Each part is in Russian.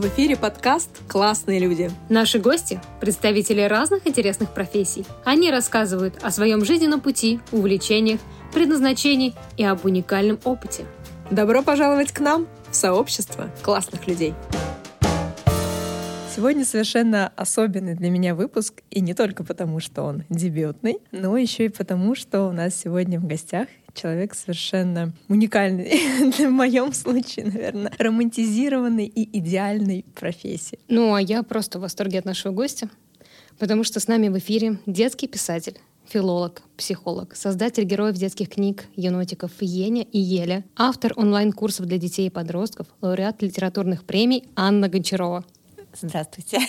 В эфире подкаст «Классные люди». Наши гости – представители разных интересных профессий. Они рассказывают о своем жизненном пути, увлечениях, предназначении и об уникальном опыте. Добро пожаловать к нам в сообщество классных людей. Сегодня совершенно особенный для меня выпуск, и не только потому, что он дебютный, но еще и потому, что у нас сегодня в гостях человек совершенно уникальный, в моем случае, наверное, романтизированной и идеальной профессии. Ну, а я просто в восторге от нашего гостя, потому что с нами в эфире детский писатель, филолог, психолог, создатель героев детских книг, енотиков Еня и Еля, автор онлайн-курсов для детей и подростков, лауреат литературных премий Анна Гончарова. Здравствуйте.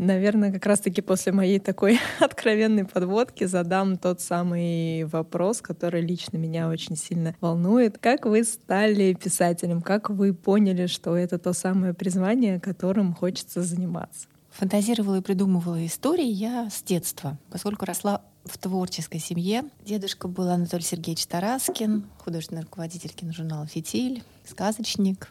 Наверное, как раз-таки после моей такой откровенной подводки задам тот самый вопрос, который лично меня очень сильно волнует. Как вы стали писателем? Как вы поняли, что это то самое призвание, которым хочется заниматься? Фантазировала и придумывала истории я с детства, поскольку росла в творческой семье. Дедушка был Анатолий Сергеевич Тараскин, художественный руководитель киножурнала «Фитиль», сказочник,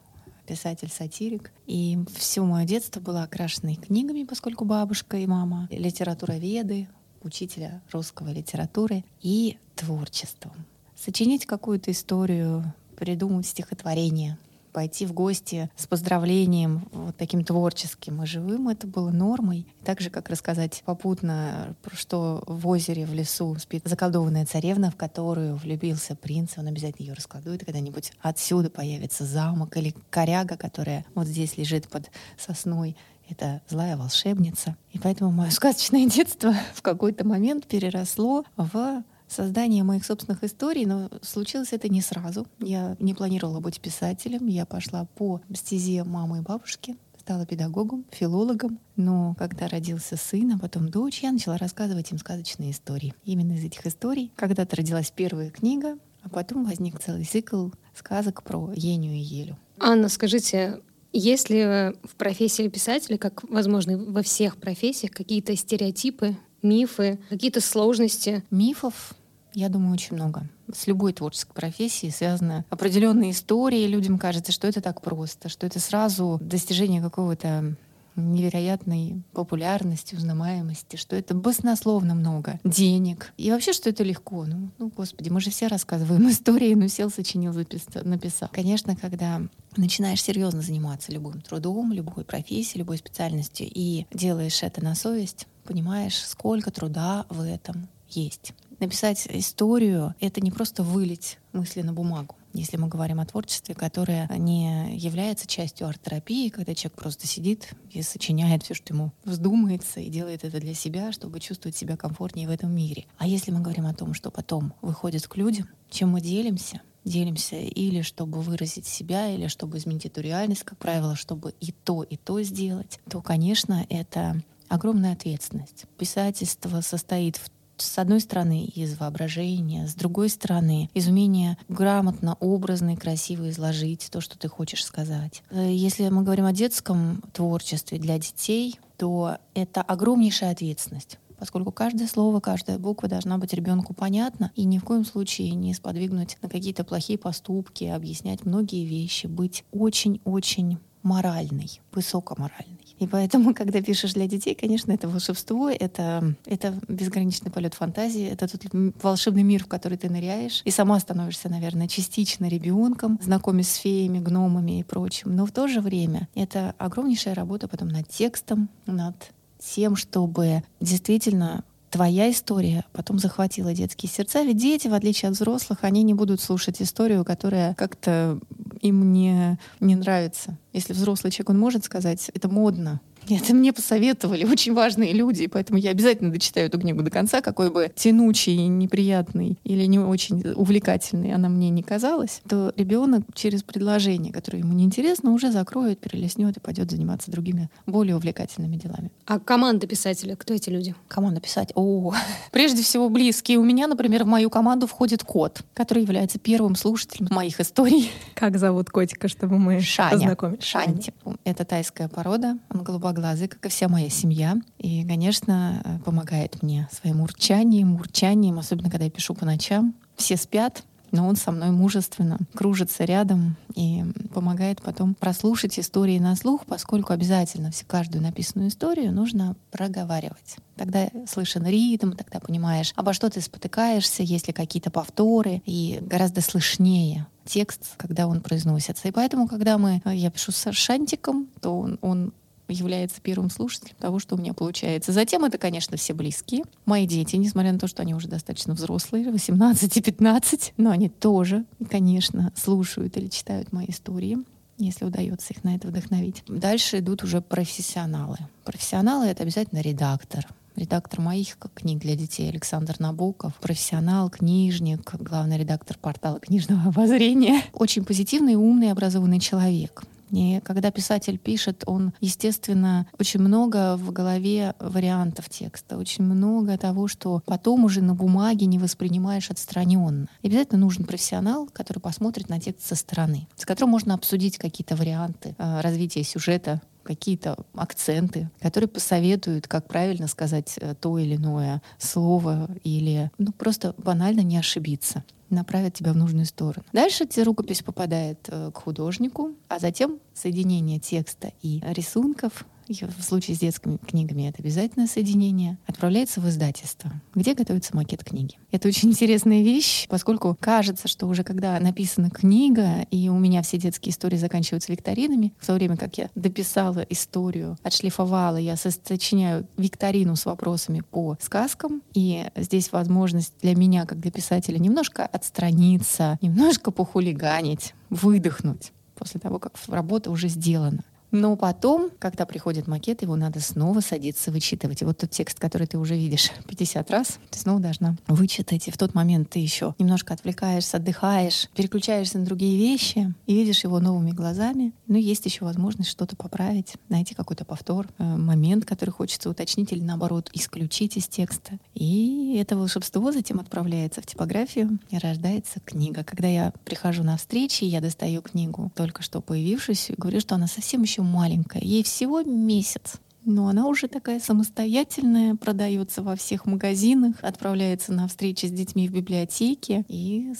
писатель-сатирик. И все мое детство было окрашено книгами, поскольку бабушка и мама литературоведы, учителя русского литературы и творчеством. Сочинить какую-то историю, придумать стихотворение — пойти в гости с поздравлением вот таким творческим и живым, это было нормой. Так же, как рассказать попутно, что в озере, в лесу спит заколдованная царевна, в которую влюбился принц, он обязательно ее раскладует, когда-нибудь отсюда появится замок или коряга, которая вот здесь лежит под сосной, это злая волшебница. И поэтому мое сказочное детство в какой-то момент переросло в создание моих собственных историй, но случилось это не сразу. Я не планировала быть писателем, я пошла по стезе мамы и бабушки, стала педагогом, филологом. Но когда родился сын, а потом дочь, я начала рассказывать им сказочные истории. Именно из этих историй когда-то родилась первая книга, а потом возник целый цикл сказок про Еню и Елю. Анна, скажите, есть ли в профессии писателя, как, возможно, во всех профессиях, какие-то стереотипы, мифы, какие-то сложности? Мифов я думаю, очень много. С любой творческой профессией связаны определенные истории. Людям кажется, что это так просто, что это сразу достижение какого-то невероятной популярности, узнаваемости, что это баснословно много денег. И вообще, что это легко. Ну, ну господи, мы же все рассказываем истории, ну сел, сочинил, записал, написал. Конечно, когда начинаешь серьезно заниматься любым трудом, любой профессией, любой специальностью и делаешь это на совесть, понимаешь, сколько труда в этом есть написать историю — это не просто вылить мысли на бумагу. Если мы говорим о творчестве, которое не является частью арт-терапии, когда человек просто сидит и сочиняет все, что ему вздумается, и делает это для себя, чтобы чувствовать себя комфортнее в этом мире. А если мы говорим о том, что потом выходит к людям, чем мы делимся, делимся или чтобы выразить себя, или чтобы изменить эту реальность, как правило, чтобы и то, и то сделать, то, конечно, это огромная ответственность. Писательство состоит в с одной стороны, из воображения, с другой стороны, из умения грамотно, образно и красиво изложить то, что ты хочешь сказать. Э, если мы говорим о детском творчестве для детей, то это огромнейшая ответственность поскольку каждое слово, каждая буква должна быть ребенку понятна и ни в коем случае не сподвигнуть на какие-то плохие поступки, объяснять многие вещи, быть очень-очень моральный, высокоморальный. И поэтому, когда пишешь для детей, конечно, это волшебство, это, это безграничный полет фантазии, это тот волшебный мир, в который ты ныряешь, и сама становишься, наверное, частично ребенком, знакомясь с феями, гномами и прочим. Но в то же время это огромнейшая работа потом над текстом, над тем, чтобы действительно твоя история потом захватила детские сердца. Ведь дети, в отличие от взрослых, они не будут слушать историю, которая как-то им не, не нравится. Если взрослый человек, он может сказать, это модно, это мне посоветовали очень важные люди, поэтому я обязательно дочитаю эту книгу до конца, какой бы тянучий, неприятный или не очень увлекательный она мне не казалась, то ребенок через предложение, которое ему неинтересно, уже закроет, перелеснет и пойдет заниматься другими более увлекательными делами. А команда писателя, кто эти люди? Команда писателя? О, прежде всего близкие. У меня, например, в мою команду входит кот, который является первым слушателем моих историй. Как зовут котика, чтобы мы Шаня. познакомились? Шанти. Это тайская порода. Он голубоглазый глазы, как и вся моя семья. И, конечно, э, помогает мне своим урчанием, урчанием, особенно когда я пишу по ночам. Все спят, но он со мной мужественно кружится рядом и помогает потом прослушать истории на слух, поскольку обязательно все каждую написанную историю нужно проговаривать. Тогда слышен ритм, тогда понимаешь, обо что ты спотыкаешься, есть ли какие-то повторы, и гораздо слышнее текст, когда он произносится. И поэтому, когда мы, я пишу с шантиком, то он, он является первым слушателем того, что у меня получается. Затем это, конечно, все близкие. Мои дети, несмотря на то, что они уже достаточно взрослые, 18 и 15, но они тоже, конечно, слушают или читают мои истории если удается их на это вдохновить. Дальше идут уже профессионалы. Профессионалы — это обязательно редактор, редактор моих книг для детей Александр Набоков, профессионал, книжник, главный редактор портала книжного обозрения. Очень позитивный, умный, образованный человек. И когда писатель пишет, он, естественно, очень много в голове вариантов текста, очень много того, что потом уже на бумаге не воспринимаешь отстраненно. И обязательно нужен профессионал, который посмотрит на текст со стороны, с которым можно обсудить какие-то варианты э, развития сюжета, какие-то акценты, которые посоветуют, как правильно сказать э, то или иное слово или ну, просто банально не ошибиться направят тебя в нужную сторону. Дальше эта рукопись попадает э, к художнику, а затем соединение текста и рисунков в случае с детскими книгами это обязательное соединение, отправляется в издательство, где готовится макет книги. Это очень интересная вещь, поскольку кажется, что уже когда написана книга, и у меня все детские истории заканчиваются викторинами, в то время как я дописала историю, отшлифовала, я сочиняю викторину с вопросами по сказкам, и здесь возможность для меня, как для писателя, немножко отстраниться, немножко похулиганить, выдохнуть после того, как работа уже сделана. Но потом, когда приходит макет, его надо снова садиться вычитывать. И вот тот текст, который ты уже видишь 50 раз, ты снова должна вычитать. И в тот момент ты еще немножко отвлекаешься, отдыхаешь, переключаешься на другие вещи и видишь его новыми глазами. Ну, есть еще возможность что-то поправить, найти какой-то повтор, э, момент, который хочется уточнить или наоборот исключить из текста. И это волшебство затем отправляется в типографию и рождается книга. Когда я прихожу на встречи, я достаю книгу, только что появившуюся, говорю, что она совсем еще еще маленькая, ей всего месяц. Но она уже такая самостоятельная, продается во всех магазинах, отправляется на встречи с детьми в библиотеке и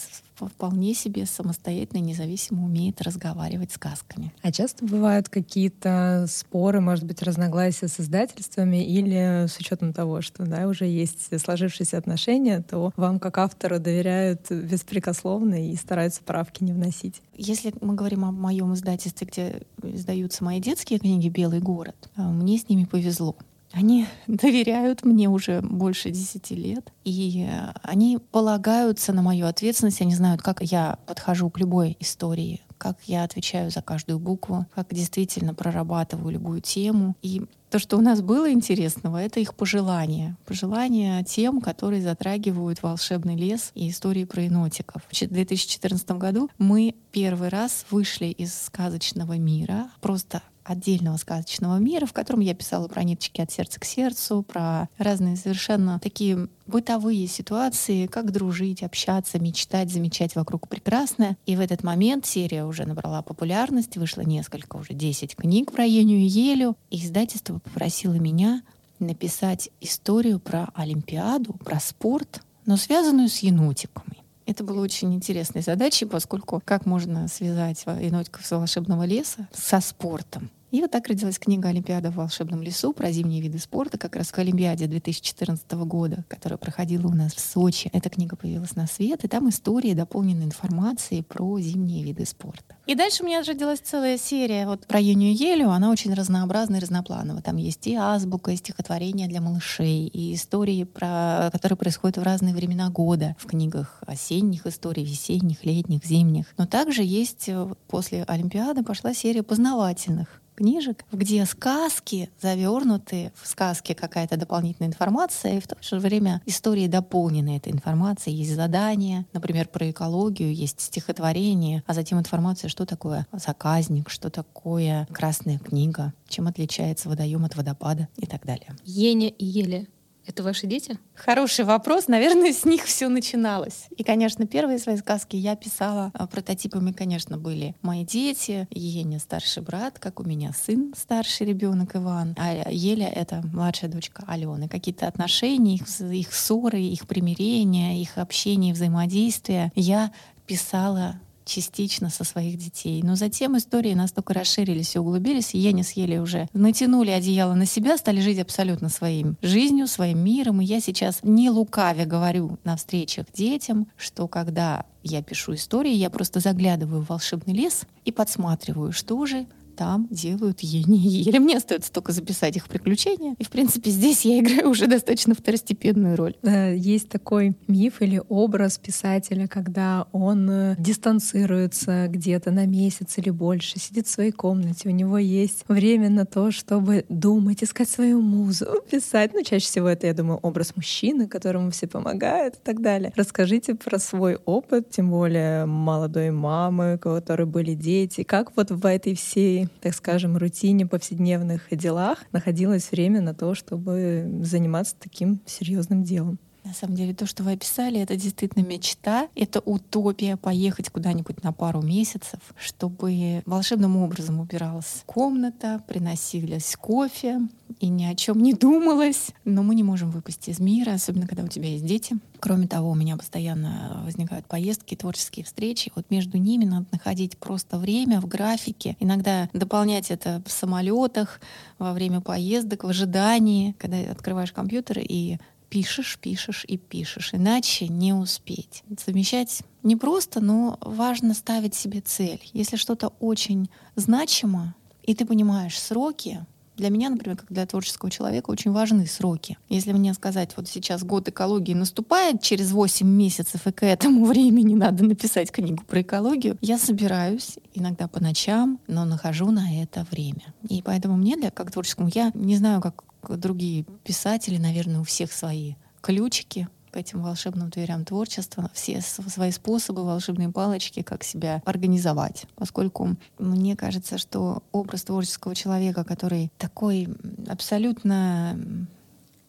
вполне себе самостоятельно, независимо умеет разговаривать сказками. А часто бывают какие-то споры, может быть, разногласия с издательствами или с учетом того, что да, уже есть сложившиеся отношения, то вам как автору доверяют беспрекословно и стараются правки не вносить? Если мы говорим о моем издательстве, где издаются мои детские книги «Белый город», а, мне с ними повезло. Они доверяют мне уже больше десяти лет, и они полагаются на мою ответственность, они знают, как я подхожу к любой истории, как я отвечаю за каждую букву, как действительно прорабатываю любую тему. И то, что у нас было интересного, это их пожелания. Пожелания тем, которые затрагивают волшебный лес и истории про енотиков. В 2014 году мы первый раз вышли из сказочного мира, просто отдельного сказочного мира, в котором я писала про ниточки от сердца к сердцу, про разные совершенно такие бытовые ситуации, как дружить, общаться, мечтать, замечать вокруг прекрасное. И в этот момент серия уже набрала популярность, вышло несколько, уже 10 книг про Еню и Елю. И издательство попросило меня написать историю про Олимпиаду, про спорт, но связанную с енотиками. Это было очень интересной задачей, поскольку как можно связать енотиков с волшебного леса со спортом? И вот так родилась книга «Олимпиада в волшебном лесу» про зимние виды спорта, как раз к Олимпиаде 2014 года, которая проходила у нас в Сочи. Эта книга появилась на свет, и там истории, дополненные информацией про зимние виды спорта. И дальше у меня родилась целая серия вот про Юнию Елю. Она очень разнообразная и разноплановая. Там есть и азбука, и стихотворения для малышей, и истории, про, которые происходят в разные времена года в книгах осенних историй, весенних, летних, зимних. Но также есть э, после Олимпиады пошла серия познавательных книжек, где сказки завернуты в сказки какая-то дополнительная информация, и в то же время истории дополнены этой информацией. Есть задания, например, про экологию, есть стихотворение, а затем информация, что такое заказник, что такое красная книга, чем отличается водоем от водопада и так далее. Еня и Еле это ваши дети? Хороший вопрос. Наверное, с них все начиналось. И, конечно, первые свои сказки я писала. А прототипами, конечно, были мои дети. Еня старший брат, как у меня сын старший ребенок Иван. А Еля — это младшая дочка Алены. Какие-то отношения, их, их ссоры, их примирения, их общение, взаимодействие. Я писала частично со своих детей. Но затем истории настолько расширились и углубились, и Ене съели уже натянули одеяло на себя, стали жить абсолютно своим жизнью, своим миром. И я сейчас не лукавя говорю на встречах детям, что когда я пишу истории, я просто заглядываю в волшебный лес и подсматриваю, что же там делают Ени Еле. Мне остается только записать их приключения. И, в принципе, здесь я играю уже достаточно второстепенную роль. Есть такой миф или образ писателя, когда он э, дистанцируется где-то на месяц или больше, сидит в своей комнате, у него есть время на то, чтобы думать, искать свою музу, писать. Ну, чаще всего это, я думаю, образ мужчины, которому все помогают и так далее. Расскажите про свой опыт, тем более молодой мамы, у которой были дети. Как вот в этой всей так скажем, рутине повседневных делах находилось время на то, чтобы заниматься таким серьезным делом. На самом деле, то, что вы описали, это действительно мечта, это утопия поехать куда-нибудь на пару месяцев, чтобы волшебным образом убиралась комната, приносились кофе, и ни о чем не думалось. Но мы не можем выпасть из мира, особенно когда у тебя есть дети. Кроме того, у меня постоянно возникают поездки, творческие встречи. Вот между ними надо находить просто время в графике. Иногда дополнять это в самолетах, во время поездок, в ожидании, когда открываешь компьютер и пишешь, пишешь и пишешь, иначе не успеть. Совмещать не просто, но важно ставить себе цель. Если что-то очень значимо, и ты понимаешь сроки, для меня, например, как для творческого человека, очень важны сроки. Если мне сказать, вот сейчас год экологии наступает через 8 месяцев, и к этому времени надо написать книгу про экологию, я собираюсь иногда по ночам, но нахожу на это время. И поэтому мне, для, как творческому, я не знаю, как другие писатели, наверное, у всех свои ключики к этим волшебным дверям творчества, все свои способы, волшебные палочки, как себя организовать. Поскольку мне кажется, что образ творческого человека, который такой абсолютно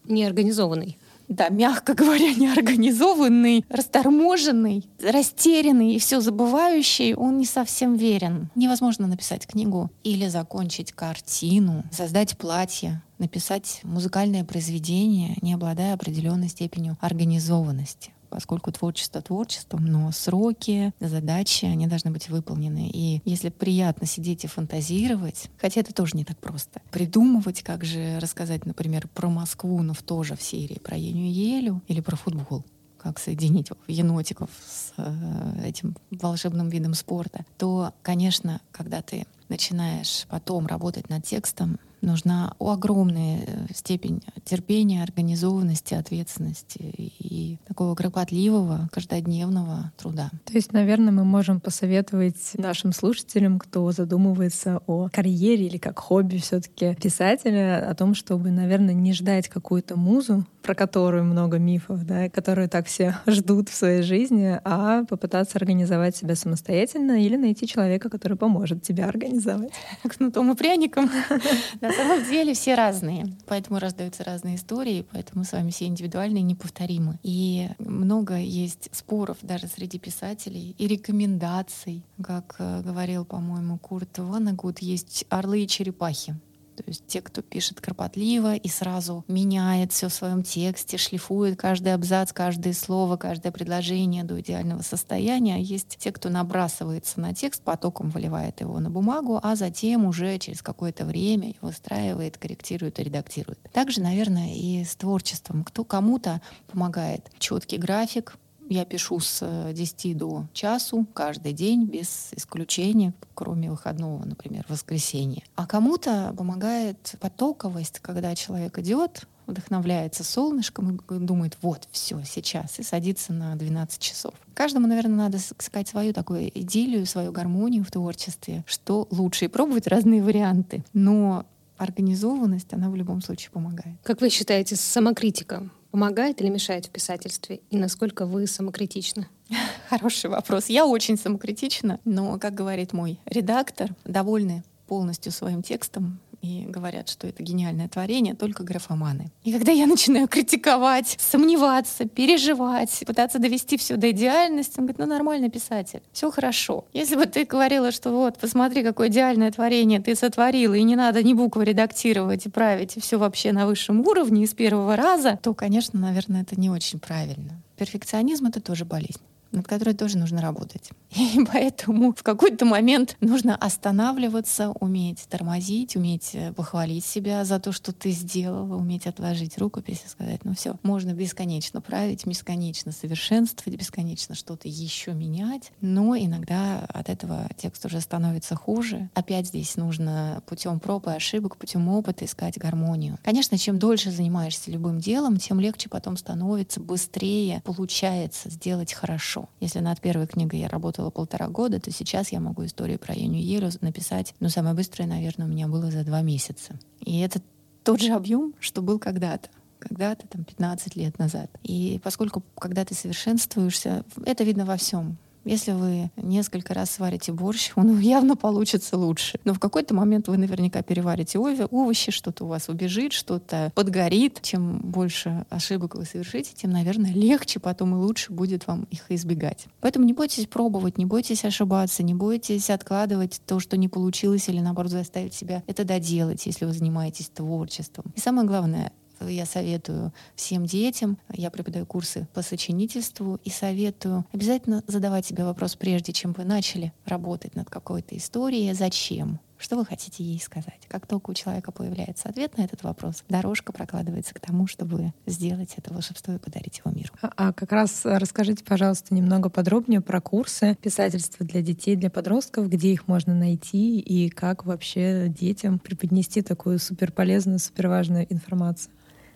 неорганизованный, да, мягко говоря, неорганизованный, расторможенный, растерянный и все забывающий, он не совсем верен. Невозможно написать книгу или закончить картину, создать платье, написать музыкальное произведение, не обладая определенной степенью организованности поскольку творчество творчеством, но сроки, задачи, они должны быть выполнены. И если приятно сидеть и фантазировать, хотя это тоже не так просто, придумывать, как же рассказать, например, про Москву, но в тоже в серии про Еню Елю или про футбол, как соединить енотиков с э, этим волшебным видом спорта, то, конечно, когда ты начинаешь потом работать над текстом, нужна огромная э, степень терпения, организованности, ответственности и такого кропотливого, каждодневного труда. То есть, наверное, мы можем посоветовать нашим слушателям, кто задумывается о карьере или как хобби все таки писателя, о том, чтобы, наверное, не ждать какую-то музу, про которую много мифов, да, которую так все ждут в своей жизни, а попытаться организовать себя самостоятельно или найти человека, который поможет тебя организовать. Кнутом и пряником. На самом деле все разные, поэтому раздаются разные истории, поэтому с вами все индивидуальные, неповторимы. И много есть споров даже среди писателей и рекомендаций. Как э, говорил, по-моему, Курт Ванагут, есть орлы и черепахи. То есть те, кто пишет кропотливо и сразу меняет все в своем тексте, шлифует каждый абзац, каждое слово, каждое предложение до идеального состояния. А есть те, кто набрасывается на текст, потоком выливает его на бумагу, а затем уже через какое-то время выстраивает, корректирует и редактирует. Также, наверное, и с творчеством. Кто кому-то помогает четкий график, я пишу с 10 э, до часу каждый день, без исключения, кроме выходного, например, воскресенья. А кому-то помогает потоковость, когда человек идет, вдохновляется солнышком и думает, вот, все, сейчас, и садится на 12 часов. Каждому, наверное, надо искать свою такую идиллию, свою гармонию в творчестве, что лучше, и пробовать разные варианты. Но организованность, она в любом случае помогает. Как вы считаете, самокритика помогает или мешает в писательстве? И насколько вы самокритичны? Хороший вопрос. Я очень самокритична, но, как говорит мой редактор, довольны полностью своим текстом, и говорят, что это гениальное творение, только графоманы. И когда я начинаю критиковать, сомневаться, переживать, пытаться довести все до идеальности, он говорит, ну нормальный писатель, все хорошо. Если бы ты говорила, что вот, посмотри, какое идеальное творение ты сотворила, и не надо ни буквы редактировать и править, и все вообще на высшем уровне и с первого раза, то, конечно, наверное, это не очень правильно. Перфекционизм — это тоже болезнь над которой тоже нужно работать. И поэтому в какой-то момент нужно останавливаться, уметь тормозить, уметь э, похвалить себя за то, что ты сделала, уметь отложить рукопись и сказать, ну все, можно бесконечно править, бесконечно совершенствовать, бесконечно что-то еще менять, но иногда от этого текст уже становится хуже. Опять здесь нужно путем проб и ошибок, путем опыта искать гармонию. Конечно, чем дольше занимаешься любым делом, тем легче потом становится, быстрее получается сделать хорошо. Если над первой книгой я работала полтора года, то сейчас я могу историю про Еню Елю написать, ну, самое быстрое, наверное, у меня было за два месяца. И это тот же объем, что был когда-то когда-то там 15 лет назад. И поскольку когда ты совершенствуешься, это видно во всем. Если вы несколько раз сварите борщ, он явно получится лучше. Но в какой-то момент вы наверняка переварите овощи, что-то у вас убежит, что-то подгорит. Чем больше ошибок вы совершите, тем, наверное, легче потом и лучше будет вам их избегать. Поэтому не бойтесь пробовать, не бойтесь ошибаться, не бойтесь откладывать то, что не получилось, или наоборот заставить себя это доделать, если вы занимаетесь творчеством. И самое главное, я советую всем детям, я преподаю курсы по сочинительству и советую обязательно задавать себе вопрос, прежде чем вы начали работать над какой-то историей, зачем? Что вы хотите ей сказать? Как только у человека появляется ответ на этот вопрос, дорожка прокладывается к тому, чтобы сделать это волшебство и подарить его миру. А, а как раз расскажите, пожалуйста, немного подробнее про курсы писательства для детей, для подростков, где их можно найти и как вообще детям преподнести такую суперполезную, суперважную информацию.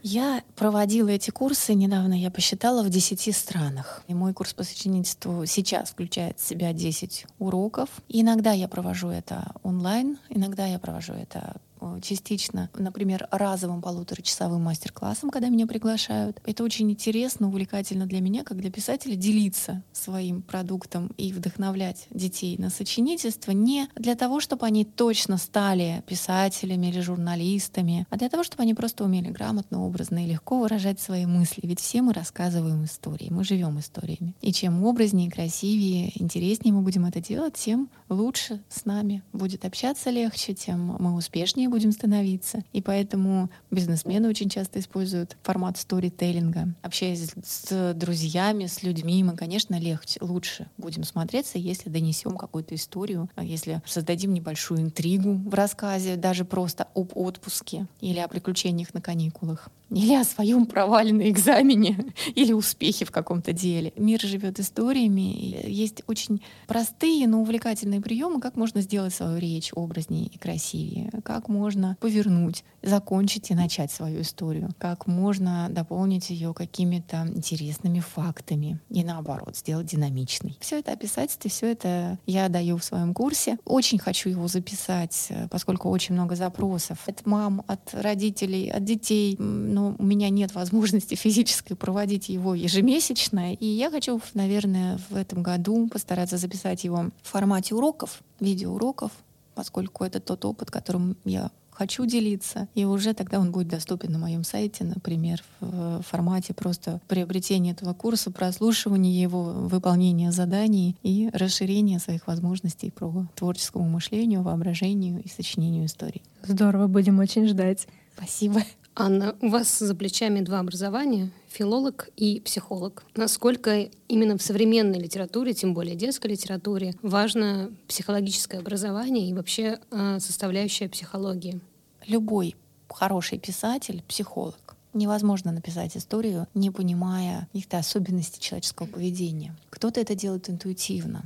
Я проводила эти курсы недавно, я посчитала, в 10 странах. И мой курс по сочинительству сейчас включает в себя 10 уроков. И иногда я провожу это онлайн, иногда я провожу это частично, например, разовым полуторачасовым мастер-классом, когда меня приглашают. Это очень интересно, увлекательно для меня, как для писателя, делиться своим продуктом и вдохновлять детей на сочинительство не для того, чтобы они точно стали писателями или журналистами, а для того, чтобы они просто умели грамотно, образно и легко выражать свои мысли. Ведь все мы рассказываем истории, мы живем историями. И чем образнее, красивее, интереснее мы будем это делать, тем лучше с нами будет общаться легче, тем мы успешнее будем становиться. И поэтому бизнесмены очень часто используют формат сторителлинга. Общаясь с друзьями, с людьми, мы, конечно, легче, лучше будем смотреться, если донесем какую-то историю, а если создадим небольшую интригу в рассказе, даже просто об отпуске или о приключениях на каникулах или о своем проваленном экзамене, или успехе в каком-то деле. Мир живет историями. Есть очень простые, но увлекательные приемы, как можно сделать свою речь образнее и красивее, как можно повернуть, закончить и начать свою историю, как можно дополнить ее какими-то интересными фактами и наоборот сделать динамичной. Все это описательство, все это я даю в своем курсе. Очень хочу его записать, поскольку очень много запросов от мам, от родителей, от детей но у меня нет возможности физической проводить его ежемесячно. И я хочу, наверное, в этом году постараться записать его в формате уроков, видеоуроков, поскольку это тот опыт, которым я хочу делиться, и уже тогда он будет доступен на моем сайте, например, в формате просто приобретения этого курса, прослушивания его, выполнения заданий и расширения своих возможностей про творческому мышлению, воображению и сочинению историй. Здорово, будем очень ждать. Спасибо. Анна, у вас за плечами два образования — филолог и психолог. Насколько именно в современной литературе, тем более детской литературе, важно психологическое образование и вообще э, составляющая психологии? Любой хороший писатель — психолог. Невозможно написать историю, не понимая каких-то особенностей человеческого поведения. Кто-то это делает интуитивно,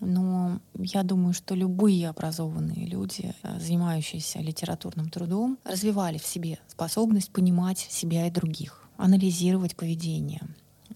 но я думаю, что любые образованные люди, э, занимающиеся литературным трудом, развивали в себе способность понимать себя и других, анализировать поведение,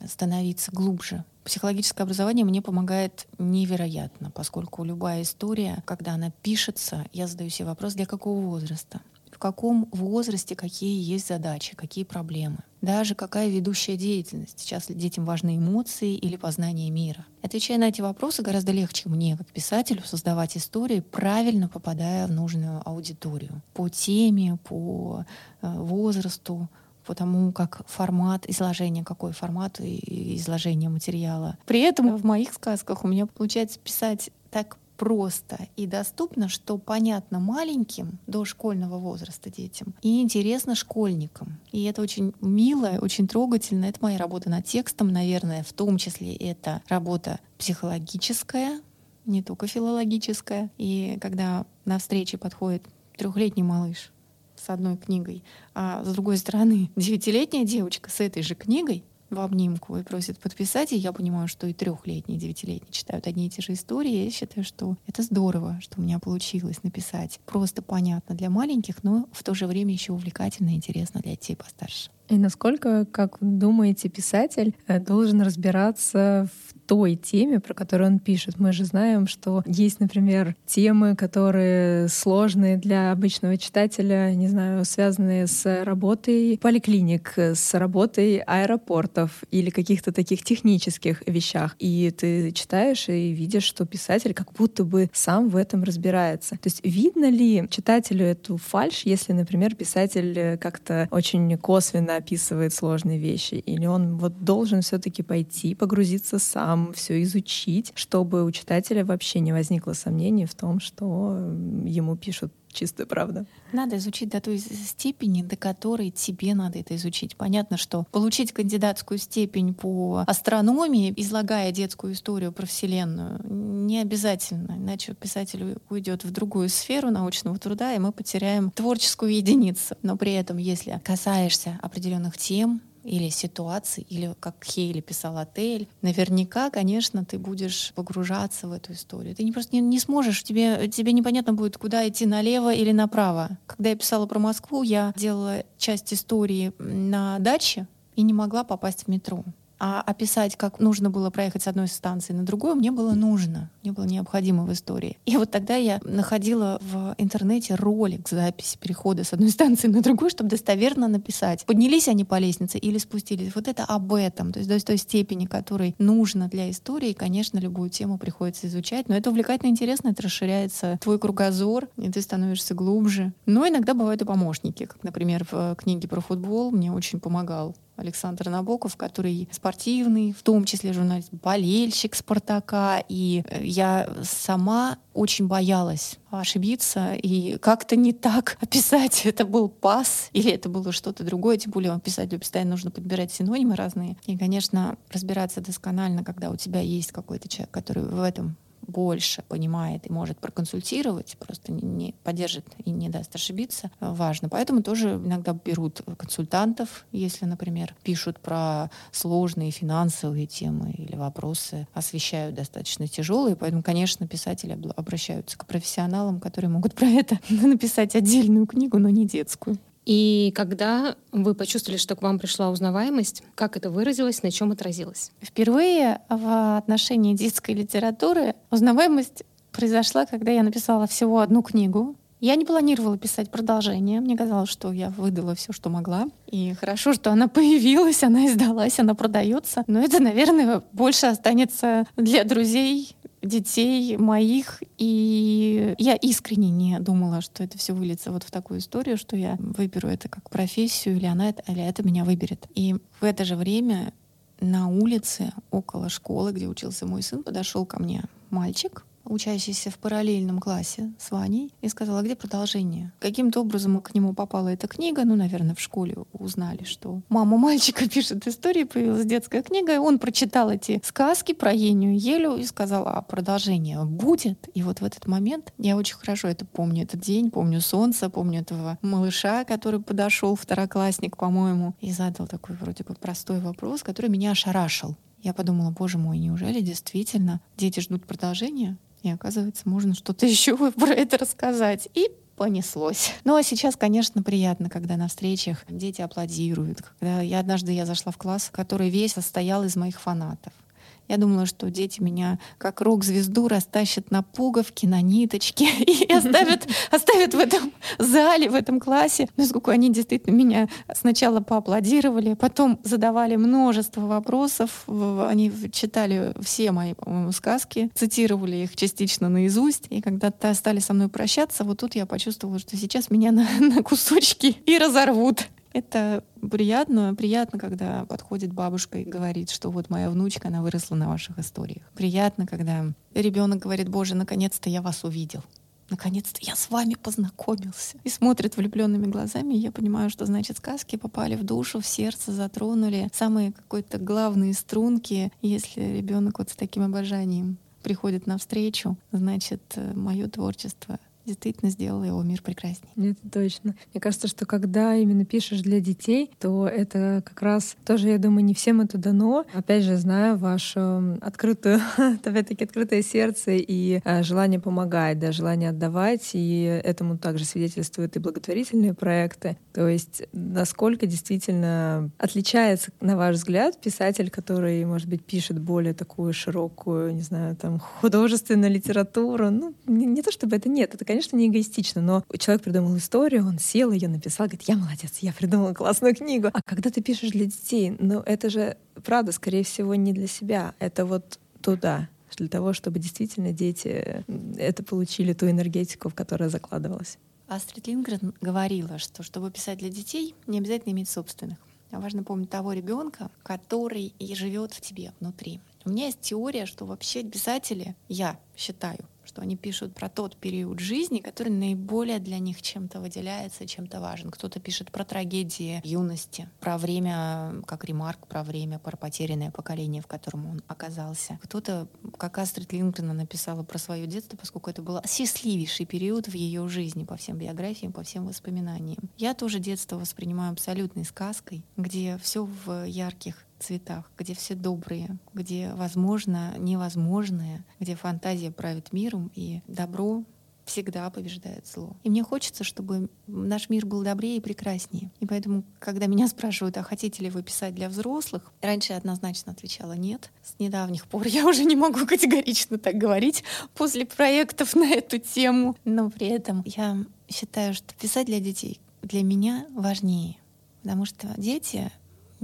становиться глубже. Психологическое образование мне помогает невероятно, поскольку любая история, когда она пишется, я задаю себе вопрос, для какого возраста в каком возрасте какие есть задачи, какие проблемы. Даже какая ведущая деятельность. Сейчас детям важны эмоции или познание мира. Отвечая на эти вопросы, гораздо легче мне, как писателю, создавать истории, правильно попадая в нужную аудиторию. По теме, по э, возрасту, по тому, как формат изложения, какой формат изложения материала. При этом в моих сказках у меня получается писать так просто и доступно, что понятно маленьким дошкольного возраста детям и интересно школьникам. И это очень мило, очень трогательно. Это моя работа над текстом, наверное, в том числе это работа психологическая, не только филологическая. И когда на встрече подходит трехлетний малыш с одной книгой, а с другой стороны девятилетняя девочка с этой же книгой, в обнимку и просит подписать, и я понимаю, что и трехлетние, и девятилетние читают одни и те же истории. Я считаю, что это здорово, что у меня получилось написать. Просто понятно для маленьких, но в то же время еще увлекательно и интересно для детей постарше. И насколько, как думаете, писатель э, должен разбираться в той теме, про которую он пишет. Мы же знаем, что есть, например, темы, которые сложные для обычного читателя, не знаю, связанные с работой поликлиник, с работой аэропортов или каких-то таких технических вещах. И ты читаешь и видишь, что писатель как будто бы сам в этом разбирается. То есть видно ли читателю эту фальш, если, например, писатель э, как-то очень косвенно описывает сложные вещи, или он вот должен все-таки пойти, погрузиться сам, все изучить, чтобы у читателя вообще не возникло сомнений в том, что ему пишут чистая правда. Надо изучить до той степени, до которой тебе надо это изучить. Понятно, что получить кандидатскую степень по астрономии, излагая детскую историю про Вселенную, не обязательно, иначе писатель уйдет в другую сферу научного труда, и мы потеряем творческую единицу. Но при этом, если касаешься определенных тем, или ситуации, или как Хейли писал отель, наверняка, конечно, ты будешь погружаться в эту историю. Ты не просто не, не сможешь, тебе, тебе непонятно будет, куда идти налево или направо. Когда я писала про Москву, я делала часть истории на даче и не могла попасть в метро а описать, как нужно было проехать с одной станции на другую, мне было нужно, мне было необходимо в истории. И вот тогда я находила в интернете ролик записи перехода с одной станции на другую, чтобы достоверно написать, поднялись они по лестнице или спустились. Вот это об этом, то есть до той степени, которой нужно для истории, конечно, любую тему приходится изучать, но это увлекательно интересно, это расширяется твой кругозор, и ты становишься глубже. Но иногда бывают и помощники, как, например, в книге про футбол мне очень помогал Александр Набоков, который спортивный, в том числе журналист, болельщик «Спартака». И э, я сама очень боялась ошибиться и как-то не так описать, это был пас или это было что-то другое, тем более писателю постоянно нужно подбирать синонимы разные. И, конечно, разбираться досконально, когда у тебя есть какой-то человек, который в этом больше понимает и может проконсультировать, просто не, не поддержит и не даст ошибиться, важно. Поэтому тоже иногда берут консультантов, если, например, пишут про сложные финансовые темы или вопросы, освещают достаточно тяжелые. Поэтому, конечно, писатели обращаются к профессионалам, которые могут про это написать отдельную книгу, но не детскую. И когда вы почувствовали, что к вам пришла узнаваемость, как это выразилось, на чем отразилось? Впервые в отношении детской литературы узнаваемость произошла, когда я написала всего одну книгу. Я не планировала писать продолжение. Мне казалось, что я выдала все, что могла. И хорошо, что она появилась, она издалась, она продается. Но это, наверное, больше останется для друзей детей моих, и я искренне не думала, что это все выльется вот в такую историю, что я выберу это как профессию, или она это, или это меня выберет. И в это же время на улице около школы, где учился мой сын, подошел ко мне мальчик, учащийся в параллельном классе с Ваней, и сказала, где продолжение. Каким-то образом к нему попала эта книга, ну, наверное, в школе узнали, что мама мальчика пишет истории, появилась детская книга, и он прочитал эти сказки про Еню Елю и сказал, а продолжение будет? И вот в этот момент я очень хорошо это помню, этот день, помню солнце, помню этого малыша, который подошел, второклассник, по-моему, и задал такой вроде бы простой вопрос, который меня ошарашил. Я подумала, боже мой, неужели действительно дети ждут продолжения? И оказывается, можно что-то еще про это рассказать. И понеслось. Ну а сейчас, конечно, приятно, когда на встречах дети аплодируют. Когда я однажды я зашла в класс, который весь состоял из моих фанатов. Я думала, что дети меня как рок-звезду растащат на пуговки, на ниточки и оставят, оставят в этом зале, в этом классе. Насколько они действительно меня сначала поаплодировали, потом задавали множество вопросов. Они читали все мои, по-моему, сказки, цитировали их частично наизусть. И когда стали со мной прощаться, вот тут я почувствовала, что сейчас меня на, на кусочки и разорвут. Это приятно, приятно, когда подходит бабушка и говорит, что вот моя внучка, она выросла на ваших историях. Приятно, когда ребенок говорит, Боже, наконец-то я вас увидел. Наконец-то я с вами познакомился. И смотрит влюбленными глазами, и я понимаю, что значит сказки попали в душу, в сердце, затронули самые какой-то главные струнки. Если ребенок вот с таким обожанием приходит навстречу, значит, э, мое творчество действительно сделала его мир прекраснее. Это точно. Мне кажется, что когда именно пишешь для детей, то это как раз тоже, я думаю, не всем это дано. Опять же, знаю ваше открытое, опять-таки, открытое сердце и э, желание помогать, да, желание отдавать, и этому также свидетельствуют и благотворительные проекты. То есть насколько действительно отличается, на ваш взгляд, писатель, который, может быть, пишет более такую широкую, не знаю, там, художественную литературу. Ну, не, не то чтобы это нет, это, конечно, не эгоистично, но человек придумал историю, он сел, ее написал, говорит, я молодец, я придумал классную книгу. А когда ты пишешь для детей, ну это же, правда, скорее всего, не для себя, это вот туда, для того, чтобы действительно дети это получили ту энергетику, в которой закладывалась. Астрид Лингрен говорила, что чтобы писать для детей, не обязательно иметь собственных. Важно помнить того ребенка, который и живет в тебе внутри. У меня есть теория, что вообще писатели, я считаю, что они пишут про тот период жизни, который наиболее для них чем-то выделяется, чем-то важен. Кто-то пишет про трагедии юности, про время, как ремарк, про время, про потерянное поколение, в котором он оказался. Кто-то, как Астрид Лингрена написала про свое детство, поскольку это был счастливейший период в ее жизни по всем биографиям, по всем воспоминаниям. Я тоже детство воспринимаю абсолютной сказкой, где все в ярких цветах, где все добрые, где возможно невозможное, где фантазия правит миром и добро всегда побеждает зло. И мне хочется, чтобы наш мир был добрее и прекраснее. И поэтому, когда меня спрашивают, а хотите ли вы писать для взрослых, раньше я однозначно отвечала нет. С недавних пор я уже не могу категорично так говорить после проектов на эту тему. Но при этом я считаю, что писать для детей для меня важнее. Потому что дети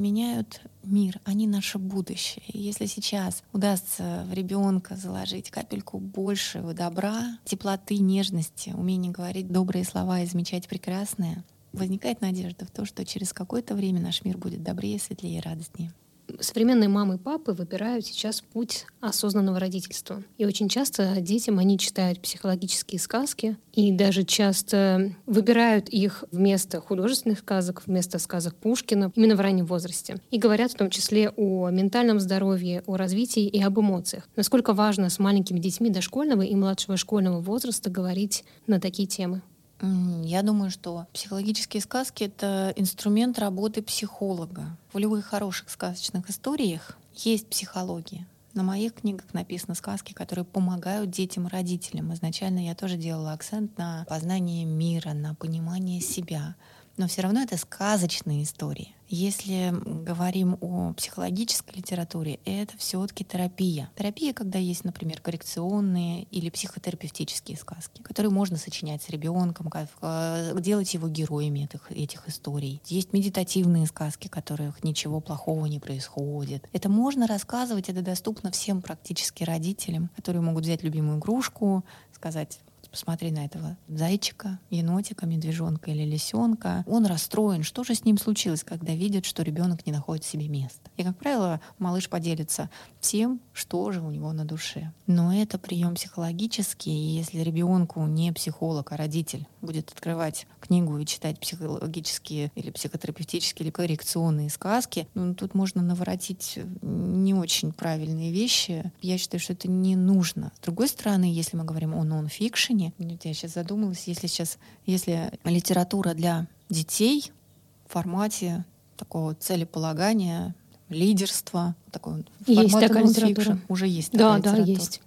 меняют мир, они наше будущее. И если сейчас удастся в ребенка заложить капельку больше добра, теплоты, нежности, умения говорить добрые слова и замечать прекрасное, возникает надежда в то, что через какое-то время наш мир будет добрее, светлее и радостнее современные мамы и папы выбирают сейчас путь осознанного родительства. И очень часто детям они читают психологические сказки и даже часто выбирают их вместо художественных сказок, вместо сказок Пушкина именно в раннем возрасте. И говорят в том числе о ментальном здоровье, о развитии и об эмоциях. Насколько важно с маленькими детьми дошкольного и младшего школьного возраста говорить на такие темы. Я думаю, что психологические сказки — это инструмент работы психолога. В любых хороших сказочных историях есть психология. На моих книгах написаны сказки, которые помогают детям и родителям. Изначально я тоже делала акцент на познание мира, на понимание себя. Но все равно это сказочные истории. Если говорим о психологической литературе, это все-таки терапия. Терапия, когда есть, например, коррекционные или психотерапевтические сказки, которые можно сочинять с ребенком, э, делать его героями этих, этих историй. Есть медитативные сказки, в которых ничего плохого не происходит. Это можно рассказывать, это доступно всем практически родителям, которые могут взять любимую игрушку, сказать, посмотри на этого зайчика, енотика, медвежонка или лисенка. Он расстроен. Что же с ним случилось, когда видит, что ребенок не находит себе места? И, как правило, малыш поделится тем, что же у него на душе. Но это прием психологический, и если ребенку не психолог, а родитель будет открывать книгу и читать психологические или психотерапевтические или коррекционные сказки, ну, тут можно наворотить не очень правильные вещи. Я считаю, что это не нужно. С другой стороны, если мы говорим о нон-фикшене, я сейчас задумалась, если сейчас, если литература для детей в формате такого целеполагания, лидерства, такой есть такая литература. Уже есть да, такая да, есть.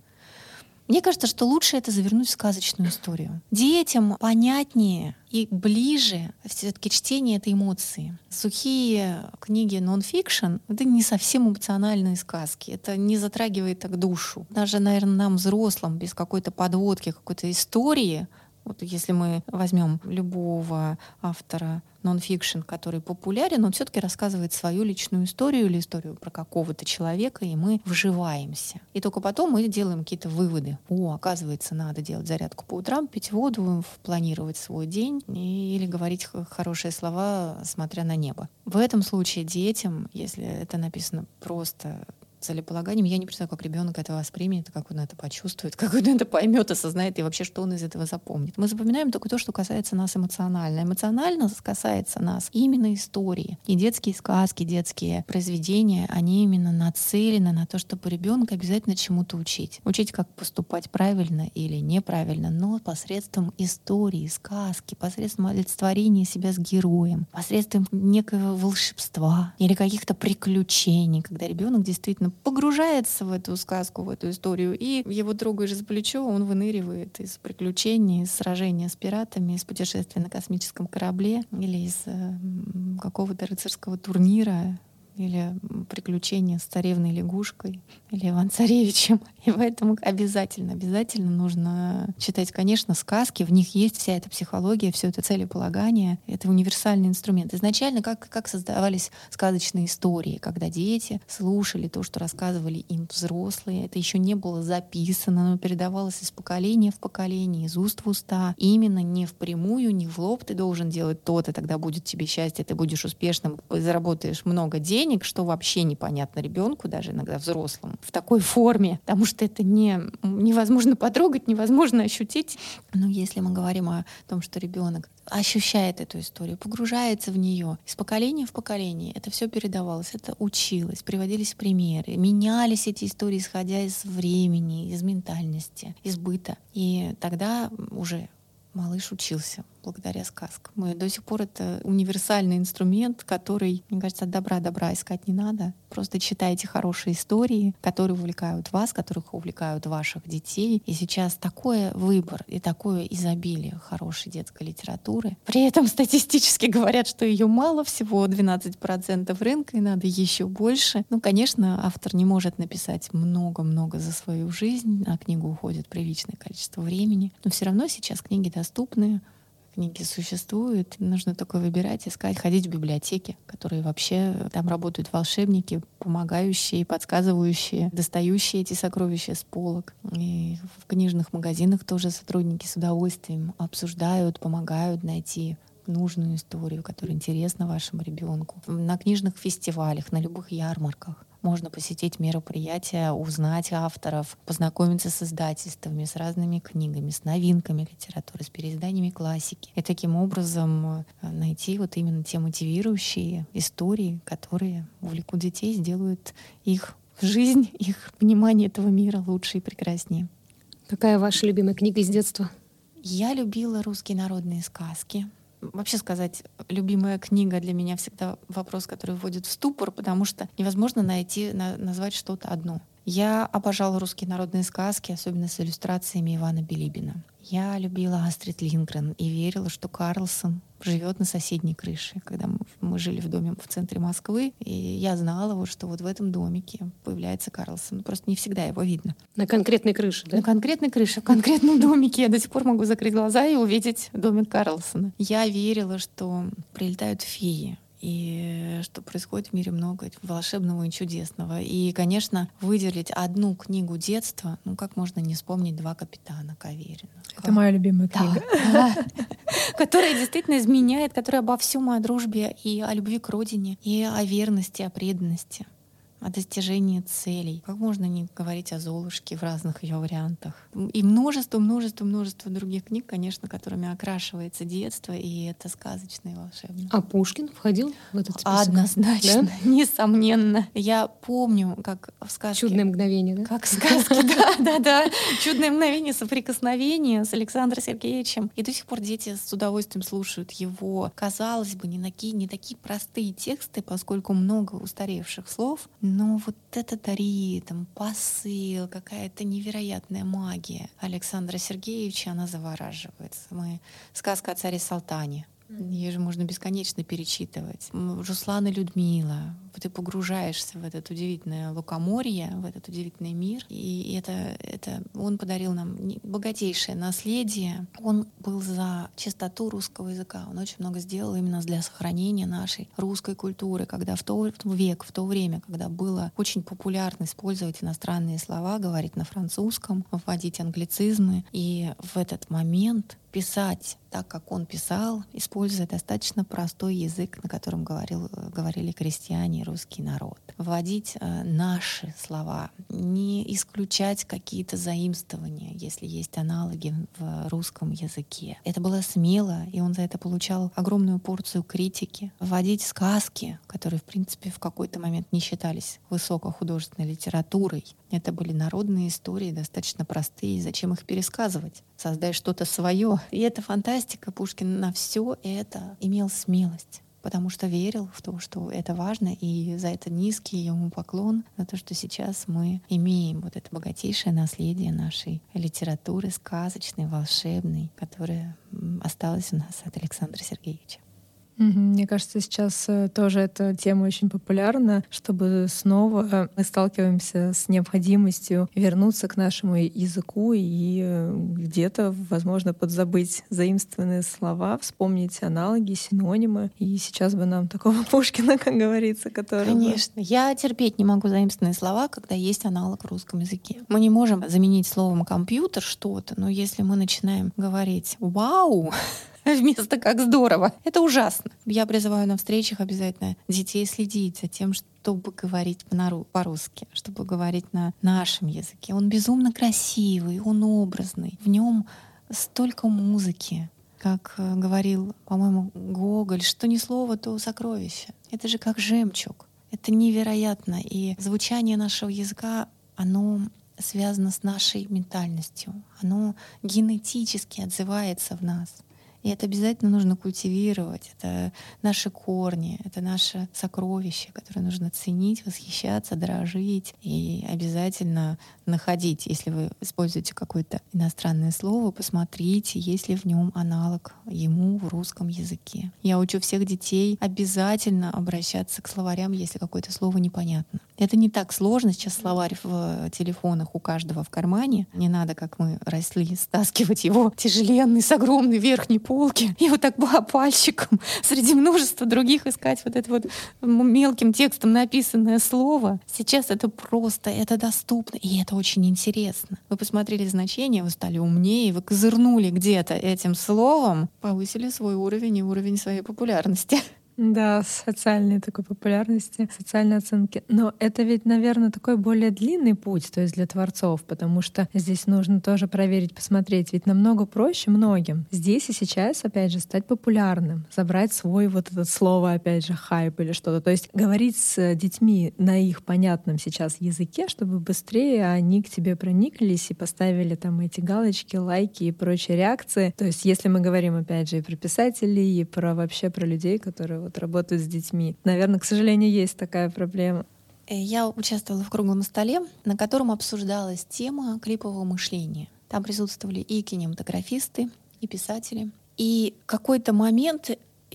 Мне кажется, что лучше это завернуть в сказочную историю. Детям понятнее и ближе все-таки чтение этой эмоции. Сухие книги нон-фикшн — это не совсем эмоциональные сказки. Это не затрагивает так душу. Даже, наверное, нам, взрослым, без какой-то подводки, какой-то истории, Вот если мы возьмем любого автора нон-фикшн, который популярен, он все-таки рассказывает свою личную историю или историю про какого-то человека, и мы вживаемся. И только потом мы делаем какие-то выводы. О, оказывается, надо делать зарядку по утрам, пить воду, планировать свой день или говорить хорошие слова, смотря на небо. В этом случае детям, если это написано просто целеполаганием. Я не представляю, как ребенок это воспримет, как он это почувствует, как он это поймет, осознает и вообще, что он из этого запомнит. Мы запоминаем только то, что касается нас эмоционально. Эмоционально касается нас именно истории. И детские сказки, детские произведения, они именно нацелены на то, чтобы ребенка обязательно чему-то учить. Учить, как поступать правильно или неправильно, но посредством истории, сказки, посредством олицетворения себя с героем, посредством некого волшебства или каких-то приключений, когда ребенок действительно погружается в эту сказку, в эту историю, и его трогаешь за плечо, он выныривает из приключений, из сражения с пиратами, из путешествия на космическом корабле или из э, какого-то рыцарского турнира или приключения с царевной лягушкой или Иван-Царевичем. И поэтому обязательно, обязательно нужно читать, конечно, сказки. В них есть вся эта психология, все это целеполагание. Это универсальный инструмент. Изначально как, как создавались сказочные истории, когда дети слушали то, что рассказывали им взрослые. Это еще не было записано, но передавалось из поколения в поколение, из уст в уста. Именно не впрямую, не в лоб ты должен делать то-то, тогда будет тебе счастье, ты будешь успешным, заработаешь много денег, денег, что вообще непонятно ребенку, даже иногда взрослому, в такой форме, потому что это не, невозможно потрогать, невозможно ощутить. Но если мы говорим о том, что ребенок ощущает эту историю, погружается в нее из поколения в поколение. Это все передавалось, это училось, приводились примеры, менялись эти истории, исходя из времени, из ментальности, из быта. И тогда уже малыш учился благодаря сказкам. И до сих пор это универсальный инструмент, который, мне кажется, от добра добра искать не надо. Просто читайте хорошие истории, которые увлекают вас, которых увлекают ваших детей. И сейчас такой выбор и такое изобилие хорошей детской литературы. При этом статистически говорят, что ее мало, всего 12% рынка, и надо еще больше. Ну, конечно, автор не может написать много-много за свою жизнь, на книгу уходит приличное количество времени. Но все равно сейчас книги доступны, книги существуют. Нужно только выбирать, искать, ходить в библиотеки, которые вообще там работают волшебники, помогающие, подсказывающие, достающие эти сокровища с полок. И в книжных магазинах тоже сотрудники с удовольствием обсуждают, помогают найти нужную историю, которая интересна вашему ребенку. На книжных фестивалях, на любых ярмарках можно посетить мероприятия, узнать авторов, познакомиться с издательствами, с разными книгами, с новинками литературы, с переизданиями классики. И таким образом э, найти вот именно те мотивирующие истории, которые увлекут детей, сделают их жизнь, их понимание этого мира лучше и прекраснее. Какая ваша любимая книга из детства? Я любила русские народные сказки вообще сказать, любимая книга для меня всегда вопрос, который вводит в ступор, потому что невозможно найти, на, назвать что-то одно. Я обожала русские народные сказки, особенно с иллюстрациями Ивана Билибина. Я любила Астрид Лингрен и верила, что Карлсон живет на соседней крыше. Когда мы, мы жили в доме в центре Москвы, и я знала, вот, что вот в этом домике появляется Карлсон. Просто не всегда его видно. На конкретной крыше, да? На конкретной крыше, в конкретном домике. Я до сих пор могу закрыть глаза и увидеть домик Карлсона. Я верила, что прилетают феи и что происходит в мире много волшебного и чудесного. И, конечно, выделить одну книгу детства, ну как можно не вспомнить «Два капитана» Каверина. Это моя любимая книга. Которая действительно изменяет, которая обо всем о дружбе и о любви к родине, и о верности, о преданности о достижении целей. Как можно не говорить о Золушке в разных ее вариантах? И множество, множество, множество других книг, конечно, которыми окрашивается детство, и это сказочно и волшебно. А Пушкин входил в этот список? Однозначно, да? несомненно. Я помню, как в сказке... Чудное мгновение, да? Как в сказке, да, да, да. Чудное мгновение соприкосновения с Александром Сергеевичем. И до сих пор дети с удовольствием слушают его. Казалось бы, не такие, не такие простые тексты, поскольку много устаревших слов, но вот это дарит, там, посыл, какая-то невероятная магия Александра Сергеевича, она завораживает. Мы... Сказка о царе Салтане. Ее же можно бесконечно перечитывать. Руслан и Людмила, ты погружаешься в этот удивительное лукоморье, в этот удивительный мир. И это, это он подарил нам богатейшее наследие. Он был за чистоту русского языка. Он очень много сделал именно для сохранения нашей русской культуры, когда в то век, в то время, когда было очень популярно использовать иностранные слова, говорить на французском, вводить англицизмы. И в этот момент писать так, как он писал, используя достаточно простой язык, на котором говорил, говорили крестьяне русский народ. Вводить э, наши слова, не исключать какие-то заимствования, если есть аналоги в русском языке. Это было смело, и он за это получал огромную порцию критики. Вводить сказки, которые, в принципе, в какой-то момент не считались высокохудожественной литературой. Это были народные истории, достаточно простые. Зачем их пересказывать? Создай что-то свое. И эта фантастика Пушкин на все это имел смелость потому что верил в то, что это важно, и за это низкий ему поклон, за то, что сейчас мы имеем вот это богатейшее наследие нашей литературы, сказочной, волшебной, которая осталась у нас от Александра Сергеевича. Мне кажется, сейчас э, тоже эта тема очень популярна, чтобы снова мы сталкиваемся с необходимостью вернуться к нашему языку и э, где-то, возможно, подзабыть заимствованные слова, вспомнить аналоги, синонимы. И сейчас бы нам такого Пушкина, как говорится, который... Конечно. Бы... Я терпеть не могу заимствованные слова, когда есть аналог в русском языке. Мы не можем заменить словом компьютер что-то, но если мы начинаем говорить «вау», вместо «как здорово». Это ужасно. Я призываю на встречах обязательно детей следить за тем, чтобы говорить по-русски, чтобы говорить на нашем языке. Он безумно красивый, он образный. В нем столько музыки, как э, говорил, по-моему, Гоголь, что ни слово, то сокровище. Это же как жемчуг. Это невероятно. И звучание нашего языка, оно связано с нашей ментальностью. Оно генетически отзывается в нас. И это обязательно нужно культивировать. Это наши корни, это наше сокровище, которое нужно ценить, восхищаться, дорожить и обязательно находить. Если вы используете какое-то иностранное слово, посмотрите, есть ли в нем аналог ему в русском языке. Я учу всех детей обязательно обращаться к словарям, если какое-то слово непонятно. Это не так сложно. Сейчас словарь в телефонах у каждого в кармане. Не надо, как мы росли, стаскивать его тяжеленный с огромной верхней полки и вот так пальчиком среди множества других искать вот это вот мелким текстом написанное слово. Сейчас это просто, это доступно, и это очень интересно. Вы посмотрели значение, вы стали умнее, вы козырнули где-то этим словом, повысили свой уровень и уровень своей популярности. Да, социальной такой популярности, социальной оценки. Но это ведь, наверное, такой более длинный путь, то есть для творцов, потому что здесь нужно тоже проверить, посмотреть. Ведь намного проще многим здесь и сейчас, опять же, стать популярным, забрать свой вот этот слово, опять же, хайп или что-то. То есть говорить с детьми на их понятном сейчас языке, чтобы быстрее они к тебе прониклись и поставили там эти галочки, лайки и прочие реакции. То есть если мы говорим, опять же, и про писателей, и про вообще про людей, которые вот работают с детьми. Наверное, к сожалению, есть такая проблема. Э, я участвовала в круглом столе, на котором обсуждалась тема клипового мышления. Там присутствовали и кинематографисты, и писатели. И какой-то момент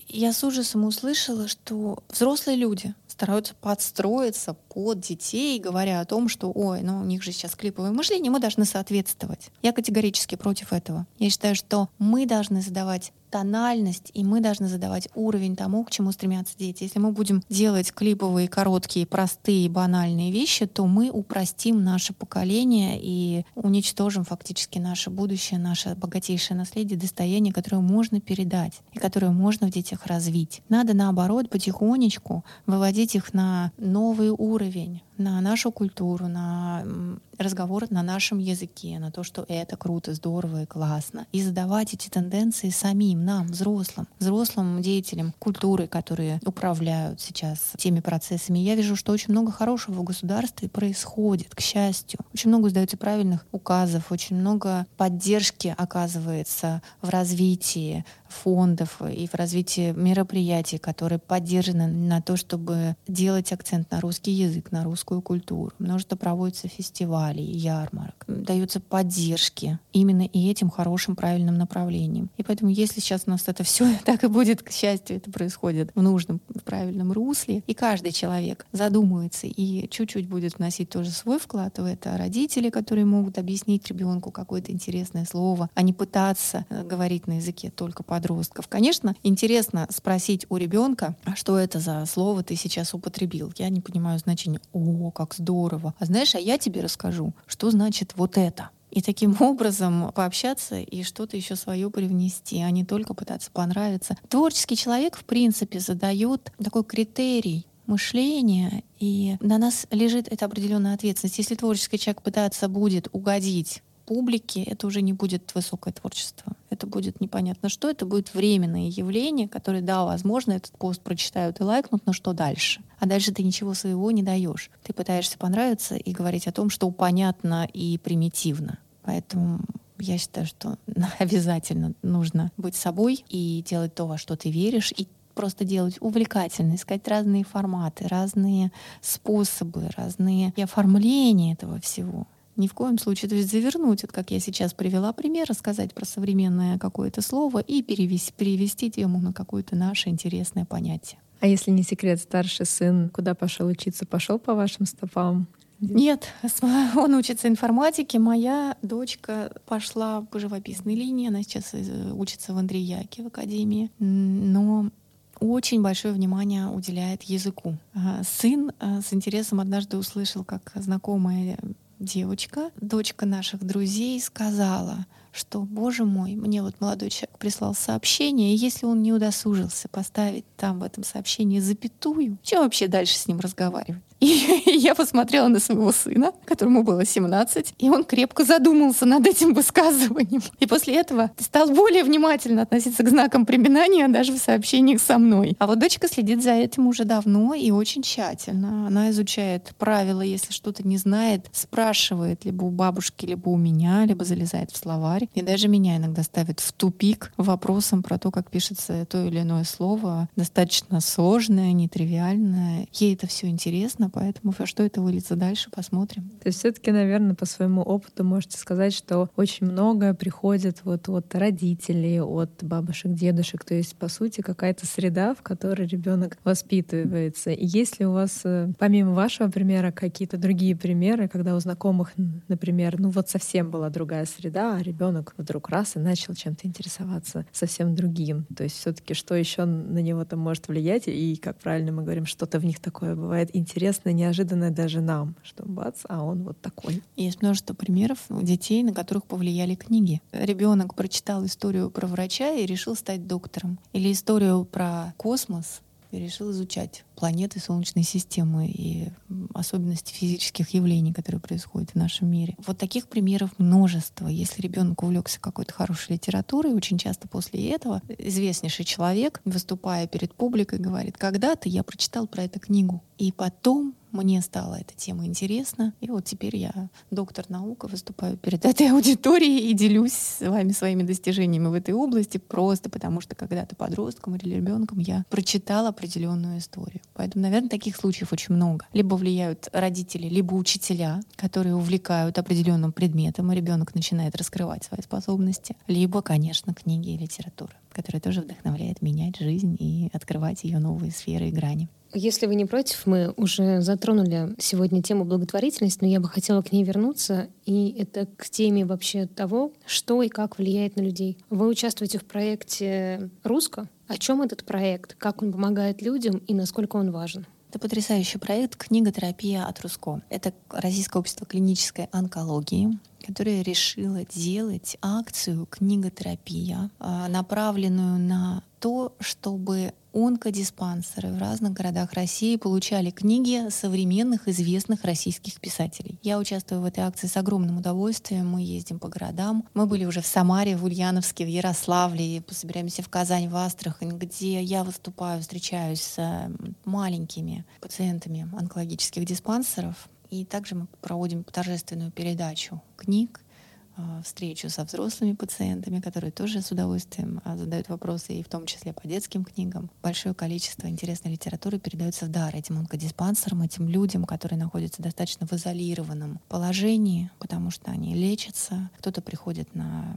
я с ужасом услышала, что взрослые люди стараются подстроиться под детей, говоря о том, что, ой, ну у них же сейчас клиповое мышление, мы должны соответствовать. Я категорически против этого. Я считаю, что мы должны задавать тональность, и мы должны задавать уровень тому, к чему стремятся дети. Если мы будем делать клиповые, короткие, простые, банальные вещи, то мы упростим наше поколение и уничтожим фактически наше будущее, наше богатейшее наследие, достояние, которое можно передать и которое можно в детях развить. Надо, наоборот, потихонечку выводить их на новый уровень, на нашу культуру, на разговор на нашем языке, на то, что это круто, здорово и классно. И задавать эти тенденции самим, нам, взрослым, взрослым деятелям культуры, которые управляют сейчас теми процессами. Я вижу, что очень много хорошего в государстве происходит, к счастью. Очень много сдается правильных указов, очень много поддержки оказывается в развитии фондов и в развитии мероприятий, которые поддержаны на то, чтобы делать акцент на русский язык, на русскую культуру, множество проводится фестивалей, ярмарок, даются поддержки именно и этим хорошим правильным направлением. И поэтому, если сейчас у нас это все так и будет, к счастью, это происходит в нужном, в правильном русле, и каждый человек задумывается и чуть-чуть будет вносить тоже свой вклад в это, родители, которые могут объяснить ребенку какое-то интересное слово, а не пытаться э, говорить на языке только подростков. Конечно, интересно спросить у ребенка, а что это за слово ты сейчас употребил? Я не понимаю значения. О, как здорово. А знаешь, а я тебе расскажу, что значит вот это и таким образом пообщаться и что-то еще свое привнести, а не только пытаться понравиться. Творческий человек, в принципе, задает такой критерий мышления, и на нас лежит эта определенная ответственность. Если творческий человек пытается будет угодить публике, это уже не будет высокое творчество. Это будет непонятно что, это будет временное явление, которое, да, возможно, этот пост прочитают и лайкнут, но что дальше? А дальше ты ничего своего не даешь. Ты пытаешься понравиться и говорить о том, что понятно и примитивно. Поэтому я считаю, что обязательно нужно быть собой и делать то, во что ты веришь, и просто делать увлекательно, искать разные форматы, разные способы, разные оформления этого всего. Ни в коем случае. То есть завернуть, вот как я сейчас привела пример, рассказать про современное какое-то слово и перевести, перевести тему на какое-то наше интересное понятие. А если не секрет, старший сын куда пошел учиться? Пошел по вашим стопам? Нет, он учится информатике. Моя дочка пошла по живописной линии. Она сейчас э, учится в Андреяке в академии. Но очень большое внимание уделяет языку. Сын э, с интересом однажды услышал, как знакомая девочка, дочка наших друзей, сказала, что, боже мой, мне вот молодой человек прислал сообщение, и если он не удосужился поставить там в этом сообщении запятую, чем вообще дальше с ним разговаривать? И я посмотрела на своего сына, которому было 17, и он крепко задумался над этим высказыванием. И после этого стал более внимательно относиться к знакам препинания даже в сообщениях со мной. А вот дочка следит за этим уже давно и очень тщательно. Она изучает правила, если что-то не знает, спрашивает либо у бабушки, либо у меня, либо залезает в словарь. И даже меня иногда ставит в тупик вопросом про то, как пишется то или иное слово. Достаточно сложное, нетривиальное. Ей это все интересно, поэтому во что это выльется дальше, посмотрим. То есть все-таки, наверное, по своему опыту можете сказать, что очень много приходит вот от родителей, от бабушек, дедушек, то есть, по сути, какая-то среда, в которой ребенок воспитывается. И есть ли у вас, э, помимо вашего примера, какие-то другие примеры, когда у знакомых, например, ну вот совсем была другая среда, а ребенок вдруг раз и начал чем-то интересоваться совсем другим. То есть все-таки что еще на него там может влиять, и, как правильно мы говорим, что-то в них такое бывает интересное, интересное, неожиданное даже нам, что бац, а он вот такой. Есть множество примеров детей, на которых повлияли книги. Ребенок прочитал историю про врача и решил стать доктором. Или историю про космос и решил изучать планеты Солнечной системы и особенности физических явлений, которые происходят в нашем мире. Вот таких примеров множество. Если ребенок увлекся какой-то хорошей литературой, очень часто после этого известнейший человек, выступая перед публикой, говорит, когда-то я прочитал про эту книгу, и потом мне стала эта тема интересна. И вот теперь я доктор наук, выступаю перед этой аудиторией и делюсь с вами своими достижениями в этой области, просто потому что когда-то подростком или ребенком я прочитала определенную историю. Поэтому, наверное, таких случаев очень много. Либо влияют родители, либо учителя, которые увлекают определенным предметом, и ребенок начинает раскрывать свои способности. Либо, конечно, книги и литература, которая тоже вдохновляет менять жизнь и открывать ее новые сферы и грани. Если вы не против, мы уже затронули сегодня тему благотворительности, но я бы хотела к ней вернуться. И это к теме вообще того, что и как влияет на людей. Вы участвуете в проекте «Русско». О чем этот проект, как он помогает людям и насколько он важен? Это потрясающий проект «Книготерапия от Руско». Это Российское общество клинической онкологии, которое решило делать акцию «Книготерапия», а, направленную на то, чтобы онкодиспансеры в разных городах России получали книги современных известных российских писателей. Я участвую в этой акции с огромным удовольствием. Мы ездим по городам. Мы были уже в Самаре, в Ульяновске, в Ярославле, собираемся в Казань, в Астрахань, где я выступаю, встречаюсь с маленькими пациентами онкологических диспансеров. И также мы проводим торжественную передачу книг э, встречу со взрослыми пациентами, которые тоже с удовольствием э, задают вопросы, и в том числе по детским книгам. Большое количество интересной литературы передается в дар этим онкодиспансерам, этим людям, которые находятся достаточно в изолированном положении, потому что они лечатся, кто-то приходит на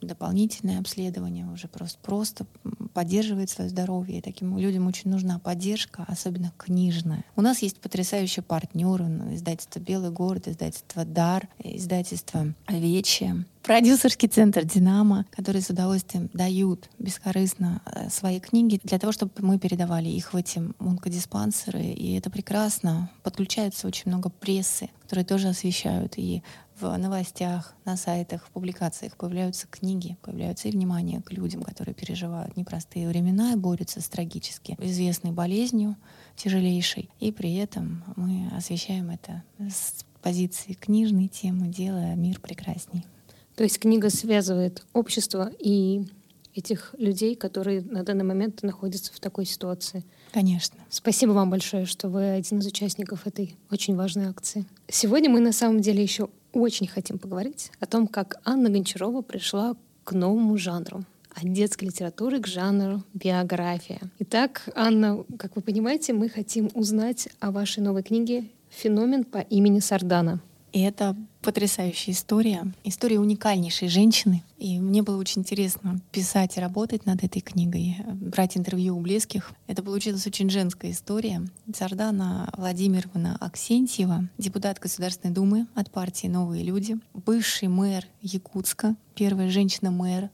дополнительное обследование, уже просто, просто поддерживает свое здоровье. И таким людям очень нужна поддержка, особенно книжная. У нас есть потрясающие партнеры, издательство «Белый город», издательство «Дар», издательство «Вече», продюсерский центр «Динамо», которые с удовольствием дают бескорыстно э, свои книги для того, чтобы мы передавали их в эти онкодиспансеры. И это прекрасно. Подключается очень много прессы, которые тоже освещают и в новостях, на сайтах, в публикациях появляются книги, появляются и внимание к людям, которые переживают непростые времена и борются с трагически известной болезнью, тяжелейшей. И при этом мы освещаем это с позиции книжной темы, делая мир прекрасней. То есть книга связывает общество и этих людей, которые на данный момент находятся в такой ситуации. Конечно. Спасибо вам большое, что вы один из участников этой очень важной акции. Сегодня мы на самом деле еще очень хотим поговорить о том, как Анна Гончарова пришла к новому жанру от детской литературы к жанру биография. Итак, Анна, как вы понимаете, мы хотим узнать о вашей новой книге «Феномен по имени Сардана». И это потрясающая история, история уникальнейшей женщины. И мне было очень интересно писать и работать над этой книгой, брать интервью у близких. Это получилась очень женская история. Сардана Владимировна Аксентьева, депутат Государственной Думы от партии «Новые люди», бывший мэр Якутска, первая женщина-мэр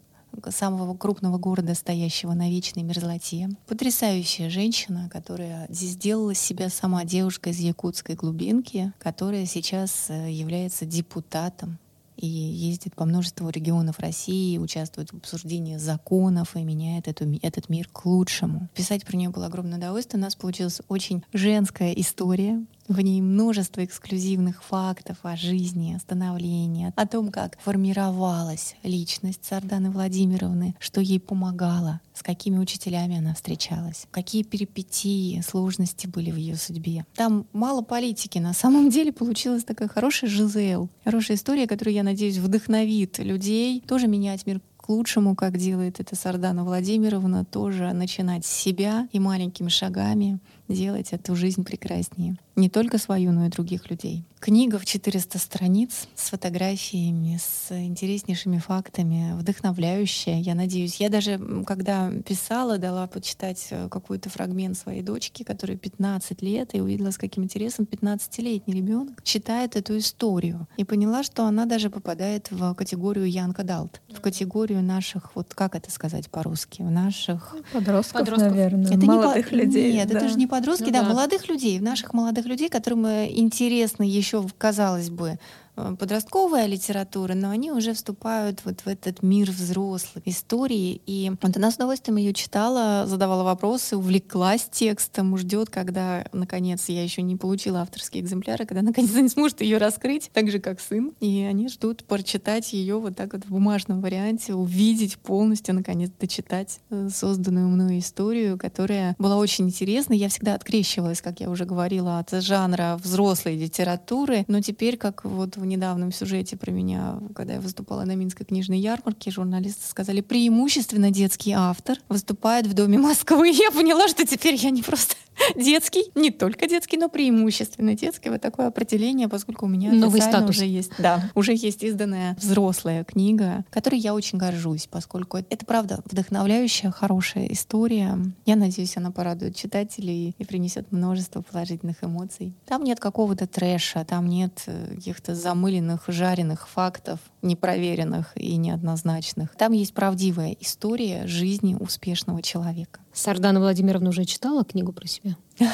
самого крупного города, стоящего на вечной мерзлоте. Потрясающая женщина, которая сделала себя сама девушка из якутской глубинки, которая сейчас э, является депутатом и ездит по множеству регионов России, участвует в обсуждении законов и меняет эту, этот мир к лучшему. Писать про нее было огромное удовольствие. У нас получилась очень женская история, в ней множество эксклюзивных фактов о жизни, о становлении, о том, как формировалась личность Сарданы Владимировны, что ей помогало, с какими учителями она встречалась, какие перипетии, сложности были в ее судьбе. Там мало политики. На самом деле получилась такая хорошая Жизел, хорошая история, которая, я надеюсь, вдохновит людей тоже менять мир к лучшему, как делает это Сардана Владимировна, тоже начинать с себя и маленькими шагами делать эту жизнь прекраснее. Не только свою, но и других людей. Книга в 400 страниц с фотографиями, с интереснейшими фактами, вдохновляющая, я надеюсь. Я даже, когда писала, дала почитать э, какой-то фрагмент своей дочки, которой 15 лет, и увидела, с каким интересом 15-летний ребенок читает эту историю. И поняла, что она даже попадает в категорию Young Adult, в категорию наших, вот как это сказать по-русски, в наших... Подростков, Подростков. наверное, это молодых не людей. Нет, да. это же не подростки, ну, да, да, молодых людей, наших молодых людей, которым э, интересно еще, казалось бы, подростковая литература, но они уже вступают вот в этот мир взрослых истории. И вот она с удовольствием ее читала, задавала вопросы, увлеклась текстом, ждет, когда, наконец, я еще не получила авторские экземпляры, когда, наконец, они сможет ее раскрыть, так же, как сын. И они ждут прочитать ее вот так вот в бумажном варианте, увидеть полностью, наконец, дочитать э, созданную мною историю, которая была очень интересна. Я всегда открещивалась, как я уже говорила, от жанра взрослой литературы, но теперь, как вот в недавнем сюжете про меня, когда я выступала на Минской книжной ярмарке, журналисты сказали, преимущественно детский автор выступает в Доме Москвы. Я поняла, что теперь я не просто детский, не только детский, но преимущественно детский. Вот такое определение, поскольку у меня Новый статус. уже есть. Да, уже есть изданная взрослая книга, которой я очень горжусь, поскольку это, правда, вдохновляющая, хорошая история. Я надеюсь, она порадует читателей и принесет множество положительных эмоций. Там нет какого-то трэша, там нет э, каких-то замыленных, жареных фактов, непроверенных и неоднозначных. Там есть правдивая история жизни успешного человека. Сардана Владимировна уже читала книгу про себя?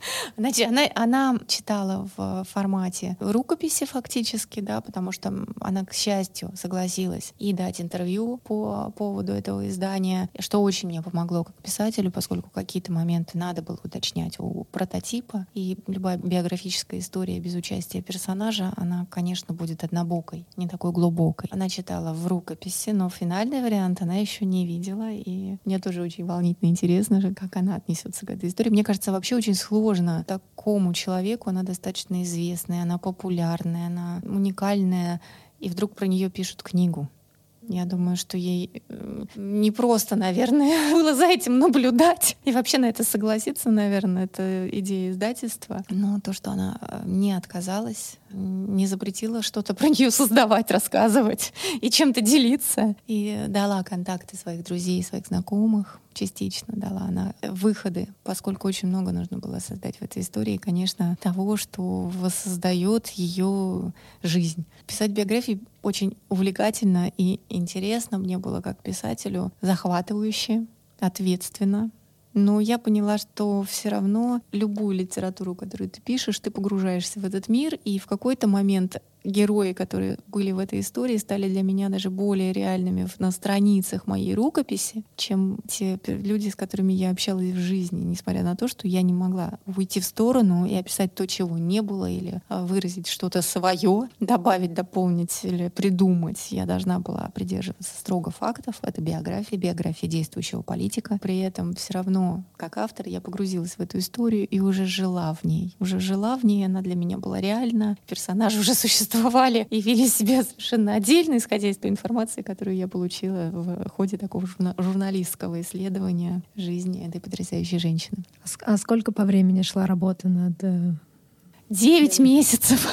Значит, она, она читала в формате рукописи фактически, да, потому что она, к счастью, согласилась и дать интервью по поводу этого издания, что очень мне помогло как писателю, поскольку какие-то моменты надо было уточнять у прототипа, и любая биографическая история без участия персонажа, она, конечно, будет однобокой, не такой глубокой. Она читала в рукописи, но финальный вариант она еще не видела, и мне тоже очень волнительно интересно же, как она отнесется к этой истории. Мне кажется, вообще очень сложно сложно такому человеку, она достаточно известная, она популярная, она уникальная и вдруг про нее пишут книгу. Я думаю, что ей э, не просто, наверное, было за этим наблюдать и вообще на это согласиться, наверное, это идея издательства. Но то, что она э, не отказалась, не запретила что-то про нее создавать, рассказывать и чем-то делиться, и дала контакты своих друзей, своих знакомых, частично дала она выходы, поскольку очень много нужно было создать в этой истории, конечно, того, что воссоздает ее жизнь. Писать биографии очень увлекательно и интересно мне было как писателю, захватывающе, ответственно. Но я поняла, что все равно любую литературу, которую ты пишешь, ты погружаешься в этот мир, и в какой-то момент герои, которые были в этой истории, стали для меня даже более реальными на страницах моей рукописи, чем те люди, с которыми я общалась в жизни, несмотря на то, что я не могла уйти в сторону и описать то, чего не было, или а, выразить что-то свое, добавить, дополнить или придумать. Я должна была придерживаться строго фактов. Это биография, биография действующего политика. При этом все равно, как автор, я погрузилась в эту историю и уже жила в ней. Уже жила в ней, она для меня была реальна. Персонажи уже существовали существовали и вели себя совершенно отдельно, исходя из той информации, которую я получила в ходе такого журналистского исследования жизни этой потрясающей женщины. А, а сколько по времени шла работа над... Э, Девять месяцев.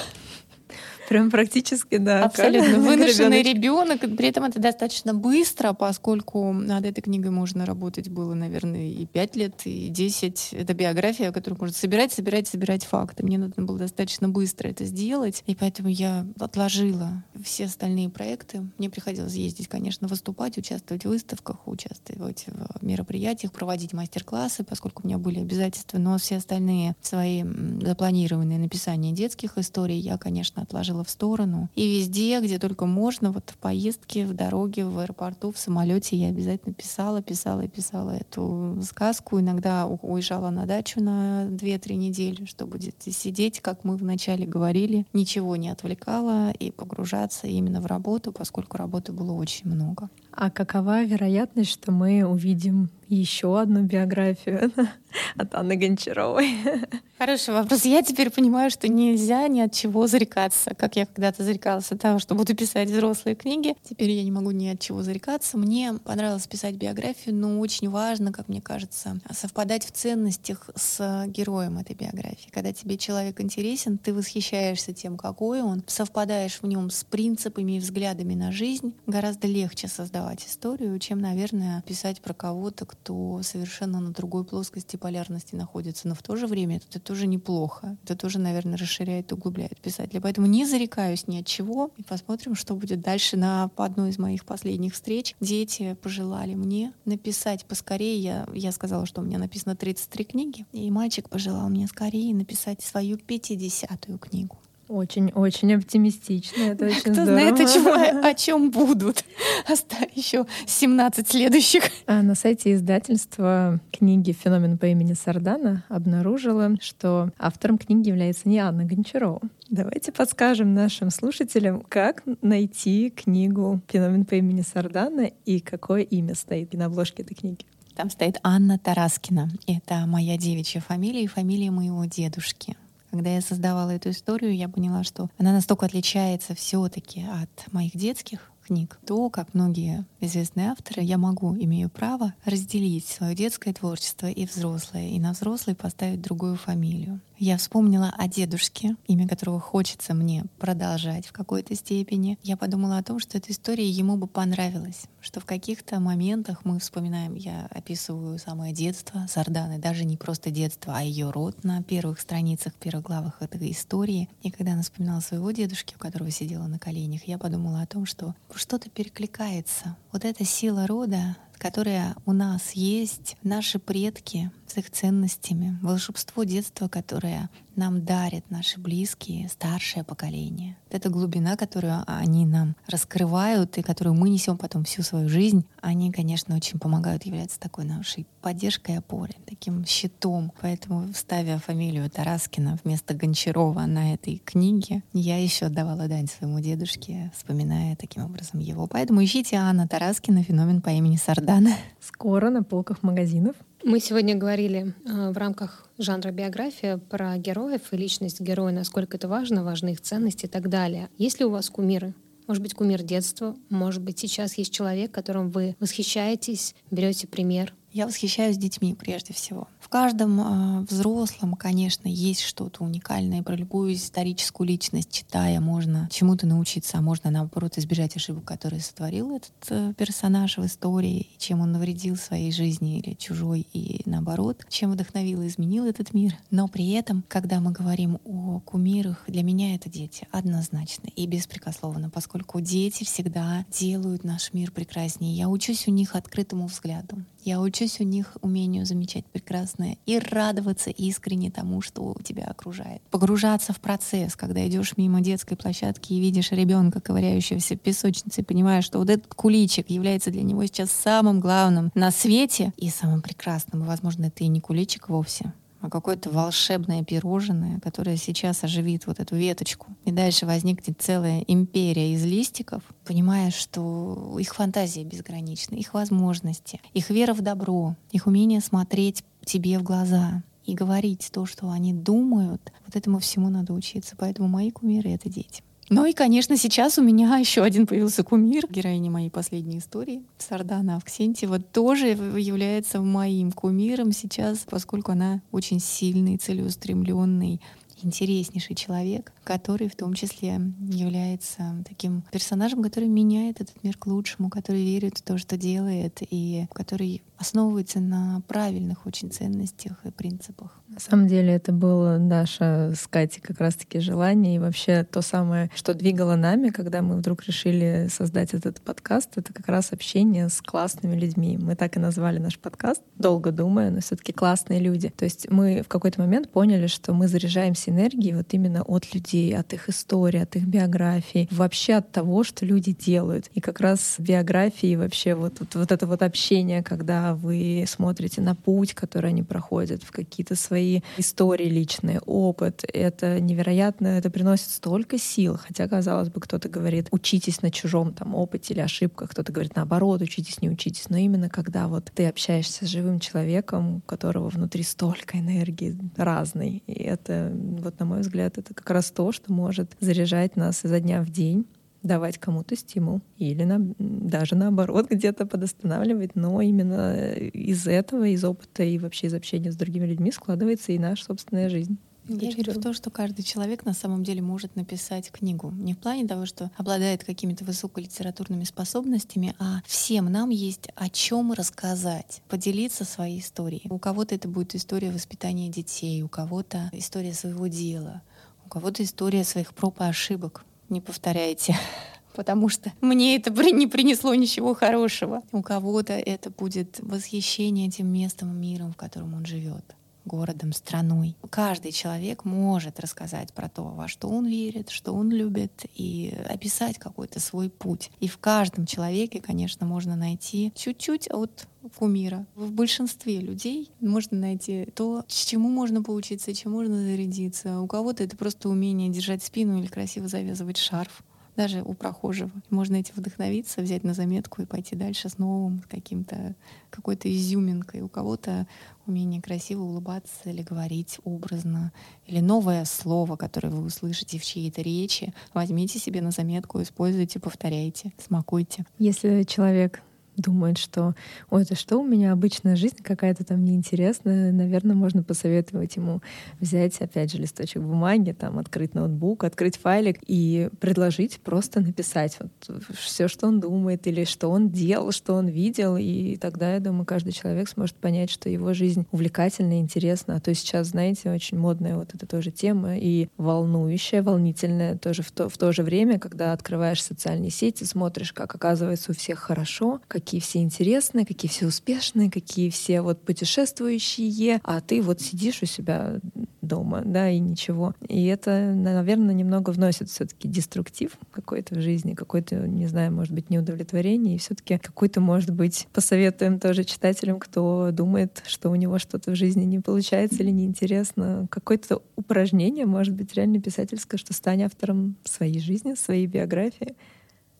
Прям практически, да. Абсолютно. Выношенный ребенок. При этом это достаточно быстро, поскольку над этой книгой можно работать было, наверное, и пять лет, и десять. Это биография, которую можно собирать, собирать, собирать факты. Мне нужно было достаточно быстро это сделать, и поэтому я отложила все остальные проекты. Мне приходилось ездить, конечно, выступать, участвовать в выставках, участвовать в мероприятиях, проводить мастер-классы, поскольку у меня были обязательства, но все остальные свои запланированные написания детских историй я, конечно, отложила отложила в сторону. И везде, где только можно, вот в поездке, в дороге, в аэропорту, в самолете я обязательно писала, писала и писала эту сказку. Иногда уезжала на дачу на 2-3 недели, чтобы сидеть, как мы вначале говорили, ничего не отвлекала и погружаться именно в работу, поскольку работы было очень много. А какова вероятность, что мы увидим еще одну биографию от Анны Гончаровой? Хороший вопрос. Я теперь понимаю, что нельзя ни от чего зарекаться. Как я когда-то зарекалась от того, что буду писать взрослые книги, теперь я не могу ни от чего зарекаться. Мне понравилось писать биографию, но очень важно, как мне кажется, совпадать в ценностях с героем этой биографии. Когда тебе человек интересен, ты восхищаешься тем, какой он, совпадаешь в нем с принципами и взглядами на жизнь, гораздо легче создавать историю, чем, наверное, писать про кого-то, кто совершенно на другой плоскости полярности находится. Но в то же время это тоже неплохо. Это тоже, наверное, расширяет и углубляет писателя. Поэтому не зарекаюсь ни от чего. И посмотрим, что будет дальше. На по одной из моих последних встреч дети пожелали мне написать поскорее. Я, я сказала, что у меня написано 33 книги. И мальчик пожелал мне скорее написать свою 50-ю книгу. Очень-очень оптимистично. Это очень Кто здорово. знает, о чем, о чем будут. Еще 17 следующих. А на сайте издательства книги «Феномен по имени Сардана» обнаружила, что автором книги является не Анна Гончарова. Давайте подскажем нашим слушателям, как найти книгу «Феномен по имени Сардана» и какое имя стоит на обложке этой книги. Там стоит Анна Тараскина. Это моя девичья фамилия и фамилия моего дедушки. Когда я создавала эту историю, я поняла, что она настолько отличается все-таки от моих детских книг, то, как многие известные авторы, я могу, имею право разделить свое детское творчество и взрослое, и на взрослый поставить другую фамилию. Я вспомнила о дедушке, имя которого хочется мне продолжать в какой-то степени. Я подумала о том, что эта история ему бы понравилась, что в каких-то моментах мы вспоминаем, я описываю самое детство Сарданы, даже не просто детство, а ее род на первых страницах, первых главах этой истории. И когда она вспоминала своего дедушки, у которого сидела на коленях, я подумала о том, что что-то перекликается. Вот эта сила рода, которая у нас есть, наши предки с их ценностями, волшебство детства, которое нам дарят наши близкие, старшее поколение. Это глубина, которую они нам раскрывают и которую мы несем потом всю свою жизнь, они, конечно, очень помогают, являются такой нашей поддержкой и опорой, таким щитом. Поэтому, ставя фамилию Тараскина вместо Гончарова на этой книге, я еще отдавала дань своему дедушке, вспоминая таким образом его. Поэтому ищите Анна Тараскина, феномен по имени Сардана. Скоро на полках магазинов. Мы сегодня говорили э, в рамках жанра биография про героев и личность героя, насколько это важно, важны их ценности и так далее. Есть ли у вас кумиры? Может быть, кумир детства, может быть, сейчас есть человек, которым вы восхищаетесь, берете пример. Я восхищаюсь детьми прежде всего. В каждом э, взрослом, конечно, есть что-то уникальное. Про любую историческую личность, читая, можно чему-то научиться, а можно, наоборот, избежать ошибок, которые сотворил этот э, персонаж в истории, чем он навредил своей жизни или чужой, и наоборот, чем вдохновил и изменил этот мир. Но при этом, когда мы говорим о кумирах, для меня это дети однозначно и беспрекословно, поскольку дети всегда делают наш мир прекраснее. Я учусь у них открытому взгляду. Я учусь у них умению замечать прекрасное и радоваться искренне тому, что тебя окружает. Погружаться в процесс, когда идешь мимо детской площадки и видишь ребенка, ковыряющегося в песочнице, и понимаешь, что вот этот куличик является для него сейчас самым главным на свете и самым прекрасным. Возможно, это и не куличик вовсе, а какое-то волшебное пирожное, которое сейчас оживит вот эту веточку. И дальше возникнет целая империя из листиков, понимая, что их фантазия безгранична, их возможности, их вера в добро, их умение смотреть тебе в глаза и говорить то, что они думают, вот этому всему надо учиться. Поэтому мои кумиры — это дети. Ну и, конечно, сейчас у меня еще один появился кумир. Героиня моей последней истории, Сардана Авксентьева, тоже является моим кумиром сейчас, поскольку она очень сильный, целеустремленный, интереснейший человек, который в том числе является таким персонажем, который меняет этот мир к лучшему, который верит в то, что делает, и который основывается на правильных очень ценностях и принципах. На самом деле это было наше с Катей как раз-таки желание и вообще то самое, что двигало нами, когда мы вдруг решили создать этот подкаст, это как раз общение с классными людьми. Мы так и назвали наш подкаст, долго думая, но все таки классные люди. То есть мы в какой-то момент поняли, что мы заряжаемся энергией вот именно от людей, от их истории, от их биографий, вообще от того, что люди делают. И как раз биографии вообще вот, вот, вот это вот общение, когда вы смотрите на путь, который они проходят, в какие-то свои истории личные, опыт. Это невероятно, это приносит столько сил. Хотя, казалось бы, кто-то говорит, учитесь на чужом там опыте или ошибках, кто-то говорит наоборот, учитесь, не учитесь. Но именно когда вот ты общаешься с живым человеком, у которого внутри столько энергии разной, и это, вот на мой взгляд, это как раз то, что может заряжать нас изо дня в день давать кому-то стимул или на, даже наоборот где-то подостанавливать, но именно из этого, из опыта и вообще из общения с другими людьми складывается и наша собственная жизнь. Я верю в то, что каждый человек на самом деле может написать книгу. Не в плане того, что обладает какими-то высоколитературными способностями, а всем нам есть о чем рассказать, поделиться своей историей. У кого-то это будет история воспитания детей, у кого-то история своего дела, у кого-то история своих проб и ошибок не повторяйте потому что мне это не принесло ничего хорошего. У кого-то это будет восхищение тем местом, миром, в котором он живет городом, страной. Каждый человек может рассказать про то, во что он верит, что он любит, и описать какой-то свой путь. И в каждом человеке, конечно, можно найти чуть-чуть от кумира. В большинстве людей можно найти то, чему можно поучиться, чем можно зарядиться. У кого-то это просто умение держать спину или красиво завязывать шарф даже у прохожего. Можно этим вдохновиться, взять на заметку и пойти дальше с новым, каким-то какой-то изюминкой. У кого-то умение красиво улыбаться или говорить образно, или новое слово, которое вы услышите в чьей-то речи. Возьмите себе на заметку, используйте, повторяйте, смакуйте. Если человек думает, что ой, это что у меня обычная жизнь какая-то там неинтересная, наверное, можно посоветовать ему взять, опять же, листочек бумаги, там, открыть ноутбук, открыть файлик и предложить просто написать вот все, что он думает или что он делал, что он видел, и тогда, я думаю, каждый человек сможет понять, что его жизнь увлекательна и интересна. А то сейчас, знаете, очень модная вот эта тоже тема и волнующая, волнительная тоже в то, в то же время, когда открываешь социальные сети, смотришь, как оказывается у всех хорошо, как какие все интересные, какие все успешные, какие все вот путешествующие, а ты вот сидишь у себя дома, да, и ничего. И это, наверное, немного вносит все-таки деструктив какой-то в жизни, какой-то, не знаю, может быть, неудовлетворение, и все-таки какой-то, может быть, посоветуем тоже читателям, кто думает, что у него что-то в жизни не получается или неинтересно, какое-то упражнение, может быть, реально писательское, что стань автором своей жизни, своей биографии.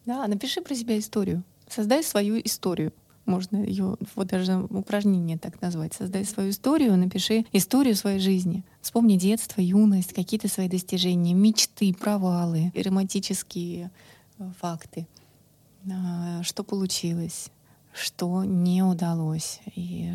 Да, напиши про себя историю. Создай свою историю. Можно ее вот даже упражнение так назвать. Создай свою историю, напиши историю своей жизни. Вспомни детство, юность, какие-то свои достижения, мечты, провалы, романтические факты, а, что получилось, что не удалось. И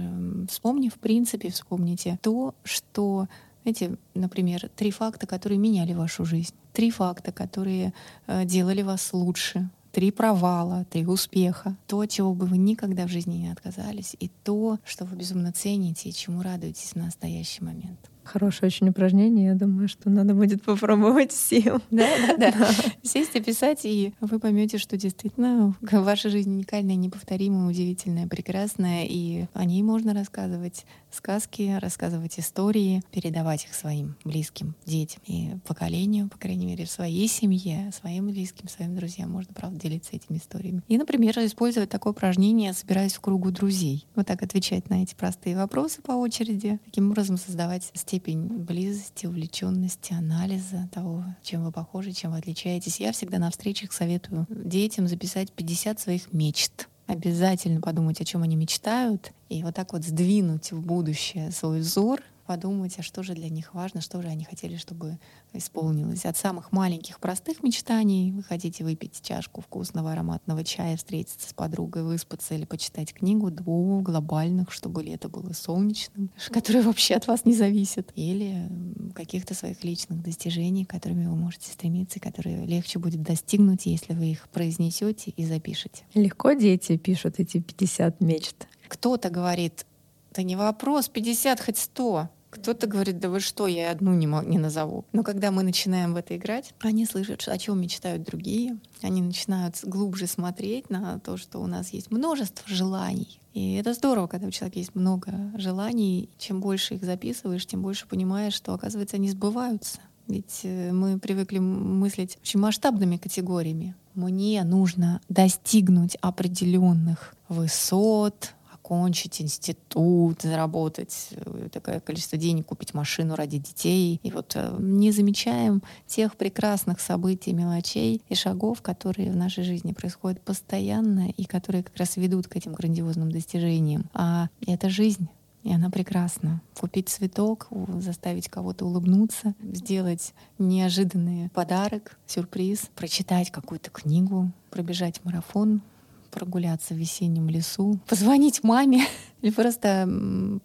вспомни, в принципе, вспомните то, что эти, например, три факта, которые меняли вашу жизнь, три факта, которые э, делали вас лучше, три провала, три успеха, то, чего бы вы никогда в жизни не отказались, и то, что вы безумно цените и чему радуетесь в настоящий момент. Хорошее очень упражнение. Я думаю, что надо будет попробовать всем. Да, да, да. Сесть и писать, и вы поймете, что действительно ваша жизнь уникальная, неповторимая, удивительная, прекрасная, и о ней можно рассказывать сказки, рассказывать истории, передавать их своим близким, детям и поколению, по крайней мере, в своей семье, своим близким, своим друзьям. Можно, правда, делиться этими историями. И, например, использовать такое упражнение, собираясь в кругу друзей. Вот так отвечать на эти простые вопросы по очереди. Таким образом создавать степень близости, увлеченности, анализа того, чем вы похожи, чем вы отличаетесь. Я всегда на встречах советую детям записать 50 своих мечт обязательно подумать, о чем они мечтают, и вот так вот сдвинуть в будущее свой взор, подумать, а что же для них важно, что же они хотели, чтобы исполнилось. От самых маленьких простых мечтаний вы хотите выпить чашку вкусного ароматного чая, встретиться с подругой, выспаться или почитать книгу, до глобальных, чтобы лето было солнечным, которые вообще от вас не зависят. Или каких-то своих личных достижений, которыми вы можете стремиться, которые легче будет достигнуть, если вы их произнесете и запишете. Легко дети пишут эти 50 мечт. Кто-то говорит, это не вопрос, 50 хоть 100. Кто-то говорит, да вы что, я одну не, не назову. Но когда мы начинаем в это играть, они слышат, о чем мечтают другие. Они начинают глубже смотреть на то, что у нас есть множество желаний. И это здорово, когда у человека есть много желаний. Чем больше их записываешь, тем больше понимаешь, что, оказывается, они сбываются. Ведь э, мы привыкли мыслить очень масштабными категориями. Мне нужно достигнуть определенных высот, окончить институт, заработать э, такое количество денег, купить машину ради детей. И вот э, не замечаем тех прекрасных событий, мелочей и шагов, которые в нашей жизни происходят постоянно и которые как раз ведут к этим грандиозным достижениям. А это жизнь. И она прекрасна. Купить цветок, заставить кого-то улыбнуться, сделать неожиданный подарок, сюрприз, прочитать какую-то книгу, пробежать марафон, прогуляться в весеннем лесу, позвонить маме или просто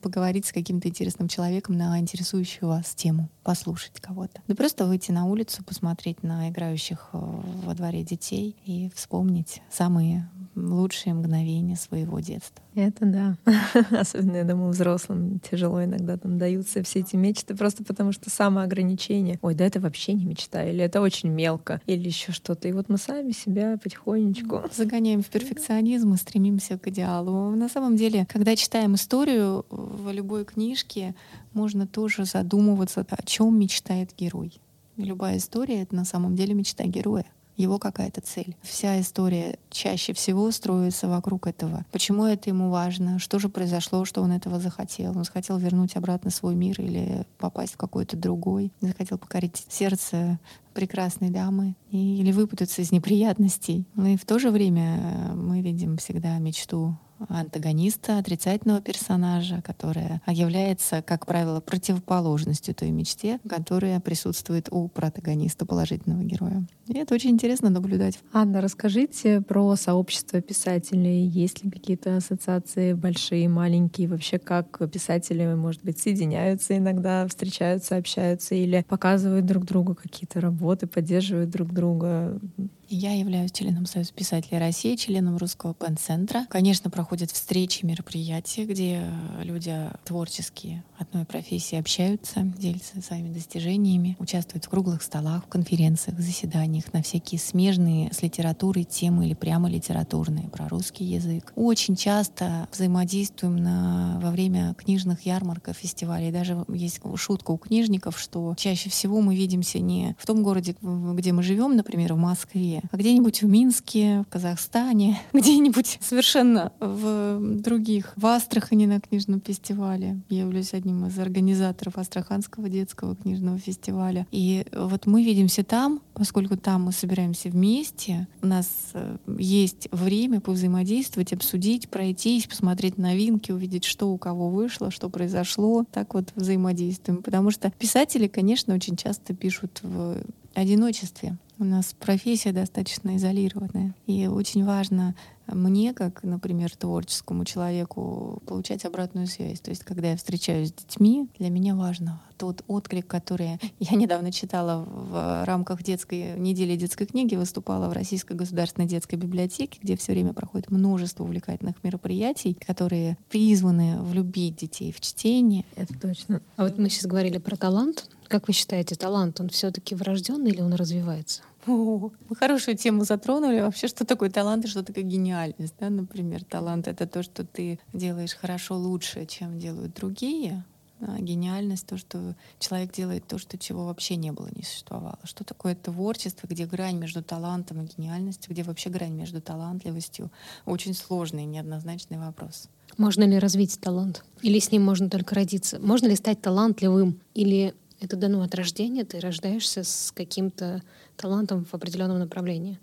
поговорить с каким-то интересным человеком на интересующую вас тему, послушать кого-то. Да просто выйти на улицу, посмотреть на играющих э, во дворе детей и вспомнить самые лучшие мгновения своего детства. Это да. Особенно, я думаю, взрослым тяжело иногда там даются все эти мечты, просто потому что самоограничение. Ой, да это вообще не мечта, или это очень мелко, или еще что-то. И вот мы сами себя потихонечку загоняем в перфекционизм и стремимся к идеалу. На самом деле, когда читаем историю в любой книжке, можно тоже задумываться, о чем мечтает герой. Любая история — это на самом деле мечта героя его какая-то цель. Вся история чаще всего строится вокруг этого. Почему это ему важно? Что же произошло, что он этого захотел? Он захотел вернуть обратно свой мир или попасть в какой-то другой? Захотел покорить сердце прекрасной дамы или выпутаться из неприятностей. Но и в то же время мы видим всегда мечту антагониста, отрицательного персонажа, которая является, как правило, противоположностью той мечте, которая присутствует у протагониста положительного героя. И это очень интересно наблюдать. Анна, расскажите про сообщество писателей. Есть ли какие-то ассоциации большие, маленькие? Вообще, как писатели, может быть, соединяются иногда, встречаются, общаются или показывают друг другу какие-то работы, поддерживают друг друга? Я являюсь членом Союза писателей России, членом Русского пен-центра. Конечно, проходят встречи, мероприятия, где люди творческие одной профессии общаются, делятся своими достижениями, участвуют в круглых столах, в конференциях, заседаниях на всякие смежные с литературой темы или прямо литературные, про русский язык. Очень часто взаимодействуем на, во время книжных ярмарков, фестивалей. Даже есть шутка у книжников, что чаще всего мы видимся не в том городе, где мы живем, например, в Москве, а где-нибудь в Минске, в Казахстане, где-нибудь совершенно в других. В Астрахани на книжном фестивале. Я являюсь одним из организаторов Астраханского детского книжного фестиваля. И вот мы видимся там, поскольку там мы собираемся вместе, у нас э, есть время повзаимодействовать, обсудить, пройтись, посмотреть новинки, увидеть, что у кого вышло, что произошло. Так вот взаимодействуем. Потому что писатели, конечно, очень часто пишут в одиночестве. У нас профессия достаточно изолированная. И очень важно мне, как, например, творческому человеку, получать обратную связь. То есть, когда я встречаюсь с детьми, для меня важно тот отклик, который я недавно читала в рамках детской недели детской книги, выступала в Российской государственной детской библиотеке, где все время проходит множество увлекательных мероприятий, которые призваны влюбить детей в чтение. Это точно. А вот мы сейчас говорили про талант. Как вы считаете, талант, он все-таки врожденный или он развивается? О, вы хорошую тему затронули. Вообще, что такое талант и что такое гениальность? Да? Например, талант — это то, что ты делаешь хорошо лучше, чем делают другие. А гениальность — то, что человек делает то, что чего вообще не было, не существовало. Что такое творчество, где грань между талантом и гениальностью, где вообще грань между талантливостью? Очень сложный, неоднозначный вопрос. Можно ли развить талант? Или с ним можно только родиться? Можно ли стать талантливым? Или это дано от рождения, ты рождаешься с каким-то талантом в определенном направлении.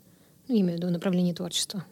Ну, имею в виду направлении творчества.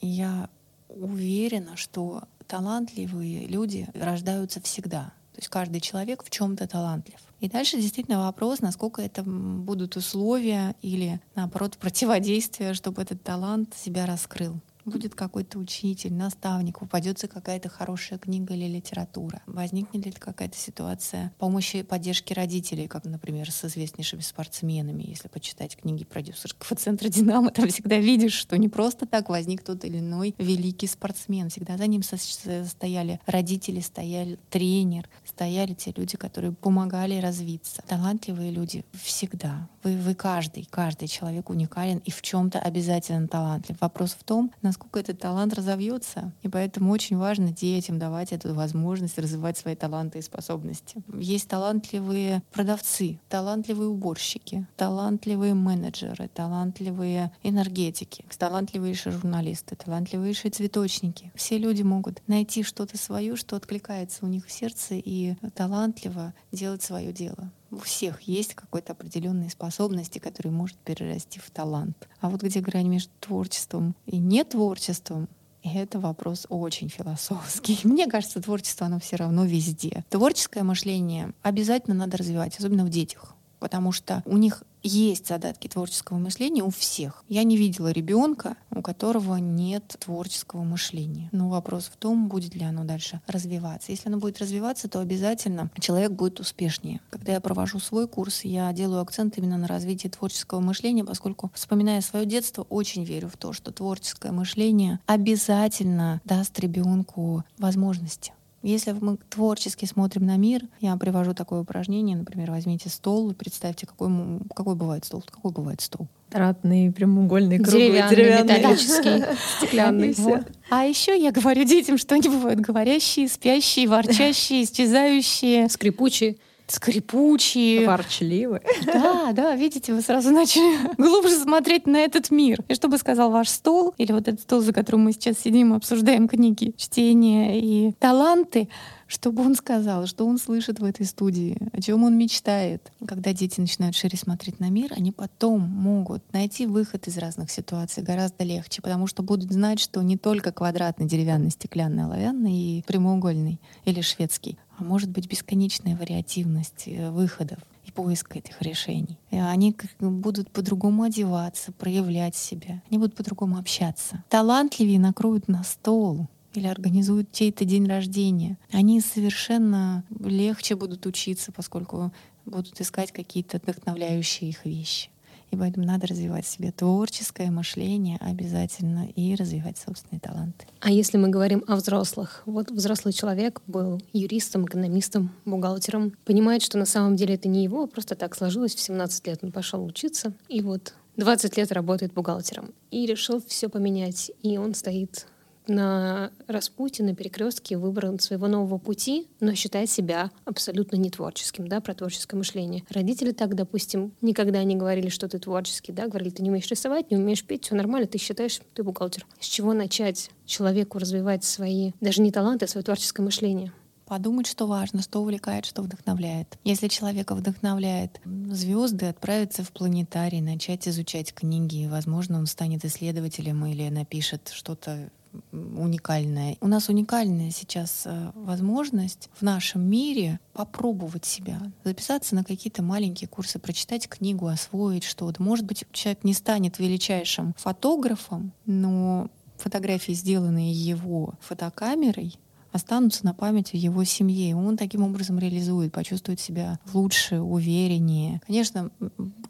Я уверена, что талантливые люди рождаются всегда. То есть каждый человек в чем-то талантлив. И дальше действительно вопрос, насколько это будут условия или, наоборот, противодействия, чтобы этот талант себя раскрыл будет какой-то учитель, наставник, попадется какая-то хорошая книга или литература, возникнет ли какая-то ситуация помощи и поддержки родителей, как, например, с известнейшими спортсменами. Если почитать книги продюсерского центра «Динамо», там всегда видишь, что не просто так возник тот или иной великий спортсмен. Всегда за ним стояли родители, стояли тренер, стояли те люди, которые помогали развиться. Талантливые люди всегда. Вы, вы каждый, каждый человек уникален и в чем-то обязательно талантлив. Вопрос в том, насколько насколько этот талант разовьется. И поэтому очень важно детям давать эту возможность развивать свои таланты и способности. Есть талантливые продавцы, талантливые уборщики, талантливые менеджеры, талантливые энергетики, талантливые журналисты, талантливые цветочники. Все люди могут найти что-то свое, что откликается у них в сердце и талантливо делать свое дело у всех есть какой-то определенные способности, которые может перерасти в талант. А вот где грань между творчеством и нетворчеством, это вопрос очень философский. Мне кажется, творчество, оно все равно везде. Творческое мышление обязательно надо развивать, особенно в детях потому что у них есть задатки творческого мышления у всех. Я не видела ребенка, у которого нет творческого мышления. Но вопрос в том, будет ли оно дальше развиваться. Если оно будет развиваться, то обязательно человек будет успешнее. Когда я провожу свой курс, я делаю акцент именно на развитии творческого мышления, поскольку, вспоминая свое детство, очень верю в то, что творческое мышление обязательно даст ребенку возможности если мы творчески смотрим на мир, я привожу такое упражнение, например, возьмите стол и представьте, какой, какой бывает стол. Какой бывает стол? Ратный, прямоугольный, круглый, деревянный, деревянный. металлический, стеклянный. Вот. А еще я говорю детям, что они бывают говорящие, спящие, ворчащие, исчезающие. Скрипучие скрипучие. Ворчливые. Да, да, видите, вы сразу начали глубже смотреть на этот мир. И что бы сказал ваш стол, или вот этот стол, за которым мы сейчас сидим и обсуждаем книги, чтение и таланты, чтобы он сказал, что он слышит в этой студии, о чем он мечтает. Когда дети начинают шире смотреть на мир, они потом могут найти выход из разных ситуаций гораздо легче, потому что будут знать, что не только квадратный, деревянный, стеклянный, оловянный и прямоугольный или шведский, а может быть бесконечная вариативность э, выходов и поиск этих решений. И они будут по-другому одеваться, проявлять себя, они будут по-другому общаться. Талантливее накроют на стол, или организуют чей-то день рождения, они совершенно легче будут учиться, поскольку будут искать какие-то вдохновляющие их вещи. И поэтому надо развивать в себе творческое мышление обязательно и развивать собственные таланты. А если мы говорим о взрослых? Вот взрослый человек был юристом, экономистом, бухгалтером, понимает, что на самом деле это не его, просто так сложилось. В 17 лет он пошел учиться, и вот 20 лет работает бухгалтером. И решил все поменять. И он стоит на распутье, на перекрестке выбрал своего нового пути, но считает себя абсолютно не творческим, да, про творческое мышление. Родители так, допустим, никогда не говорили, что ты творческий, да, говорили, ты не умеешь рисовать, не умеешь петь, все нормально, ты считаешь, ты бухгалтер. С чего начать человеку развивать свои, даже не таланты, а свое творческое мышление? подумать, что важно, что увлекает, что вдохновляет. Если человека вдохновляет звезды, отправиться в планетарий, начать изучать книги, возможно, он станет исследователем или напишет что-то уникальное. У нас уникальная сейчас э, возможность в нашем мире попробовать себя, записаться на какие-то маленькие курсы, прочитать книгу, освоить что-то. Может быть, человек не станет величайшим фотографом, но фотографии, сделанные его фотокамерой, останутся на память в его семье. Он таким образом реализует, почувствует себя лучше, увереннее. Конечно,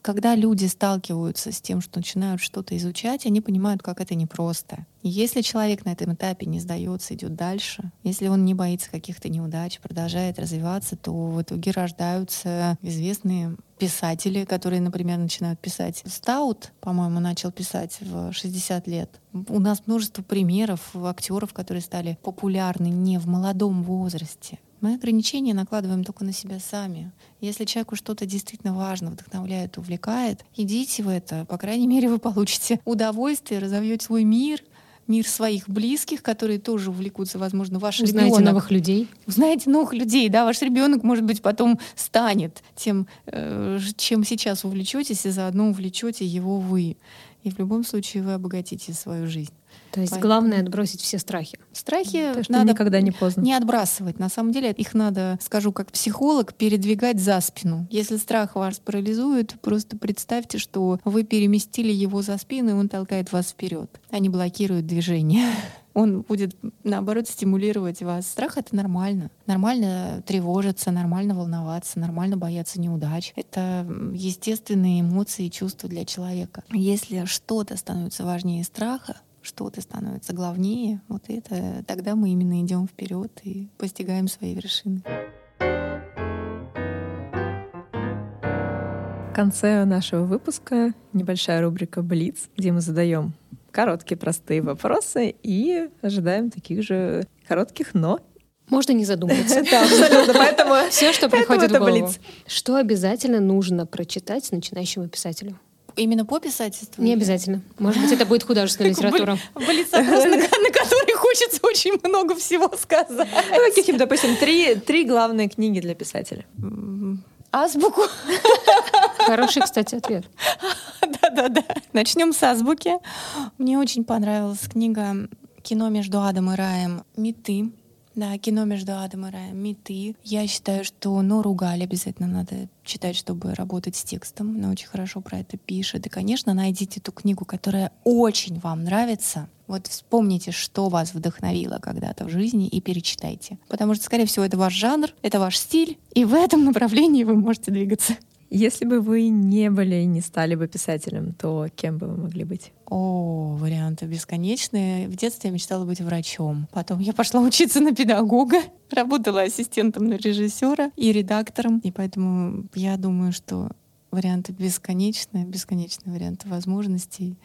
когда люди сталкиваются с тем, что начинают что-то изучать, они понимают, как это непросто. Если человек на этом этапе не сдается, идет дальше, если он не боится каких-то неудач, продолжает развиваться, то в итоге рождаются известные писатели, которые, например, начинают писать. Стаут, по-моему, начал писать в 60 лет. У нас множество примеров актеров, которые стали популярны не в молодом возрасте. Мы ограничения накладываем только на себя сами. Если человеку что-то действительно важно, вдохновляет, увлекает, идите в это. По крайней мере, вы получите удовольствие, разовьете свой мир — мир своих близких, которые тоже увлекутся, возможно, ваш Узнаете ребенок. новых людей. Узнаете новых людей, да, ваш ребенок, может быть, потом станет тем, э, чем сейчас увлечетесь, и заодно увлечете его вы. И в любом случае вы обогатите свою жизнь. То есть Поэтому... главное отбросить все страхи. Страхи То, что надо никогда не поздно. Не отбрасывать. На самом деле их надо, скажу как психолог, передвигать за спину. Если страх вас парализует, просто представьте, что вы переместили его за спину, и он толкает вас вперед, а не блокирует движение он будет, наоборот, стимулировать вас. Страх — это нормально. Нормально тревожиться, нормально волноваться, нормально бояться неудач. Это естественные эмоции и чувства для человека. Если что-то становится важнее страха, что-то становится главнее, вот это тогда мы именно идем вперед и постигаем свои вершины. В конце нашего выпуска небольшая рубрика «Блиц», где мы задаем короткие, простые вопросы и ожидаем таких же коротких, но можно не задумываться. Да, абсолютно. Поэтому все, что приходит в голову. Что обязательно нужно прочитать начинающему писателю? Именно по писательству? Не обязательно. Может быть, это будет художественная литература. Блиц на который хочется очень много всего сказать. Ну, каких, допустим, три, три главные книги для писателя. Азбуку. Хороший, кстати, ответ. Да-да-да. Начнем с азбуки. Мне очень понравилась книга «Кино между адом и раем. Меты». Да, кино между Адом и Раем, Меты. Я считаю, что Нору Галь обязательно надо читать, чтобы работать с текстом. Она очень хорошо про это пишет. И, конечно, найдите ту книгу, которая очень вам нравится. Вот вспомните, что вас вдохновило когда-то в жизни и перечитайте. Потому что, скорее всего, это ваш жанр, это ваш стиль, и в этом направлении вы можете двигаться. Если бы вы не были и не стали бы писателем, то кем бы вы могли быть? О, варианты бесконечные. В детстве я мечтала быть врачом. Потом я пошла учиться на педагога, работала ассистентом на режиссера и редактором. И поэтому я думаю, что варианты бесконечные, бесконечные варианты возможностей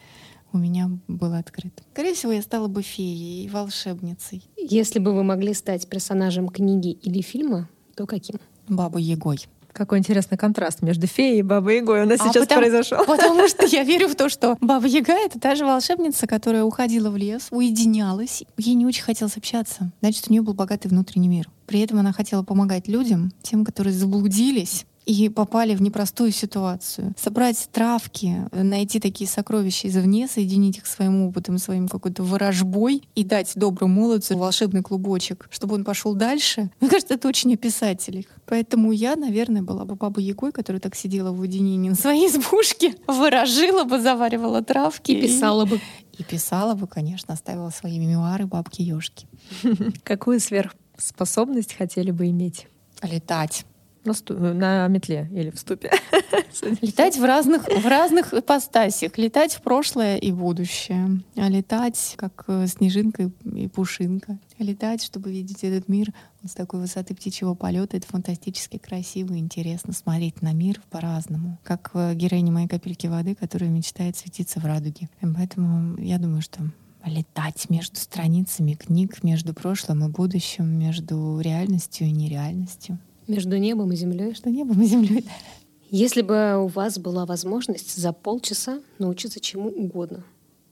у меня был открыт. Скорее всего, я стала бы феей, волшебницей. Если бы вы могли стать персонажем книги или фильма, то каким? Бабой Егой. Какой интересный контраст между феей и Бабой Ягой у нас а сейчас потому, произошел. Потому что я верю в то, что Баба Яга — это та же волшебница, которая уходила в лес, уединялась. Ей не очень хотелось общаться. Значит, у нее был богатый внутренний мир. При этом она хотела помогать людям, тем, которые заблудились, и попали в непростую ситуацию. Собрать травки, найти такие сокровища извне, соединить их своим опытом, своим какой-то ворожбой и дать доброму молодцу волшебный клубочек, чтобы он пошел дальше. Мне кажется, это очень о писателях. Поэтому я, наверное, была бы бабой Ягой, которая так сидела в уединении на своей избушке, ворожила бы, заваривала травки. И писала бы. И писала бы, конечно, оставила свои мемуары бабки Ёшки. Какую сверхспособность хотели бы иметь? Летать. На, сту... на метле или в ступе. Летать в разных, в разных ипостасях. Летать в прошлое и будущее. А летать, как э, снежинка и пушинка. Летать, чтобы видеть этот мир с такой высоты птичьего полета. Это фантастически красиво и интересно смотреть на мир по-разному. Как э, героиня моей капельки воды, которая мечтает светиться в радуге. И поэтому я думаю, что летать между страницами книг, между прошлым и будущим, между реальностью и нереальностью. Между небом и землей? Между небом и землей, да. Если бы у вас была возможность за полчаса научиться чему угодно,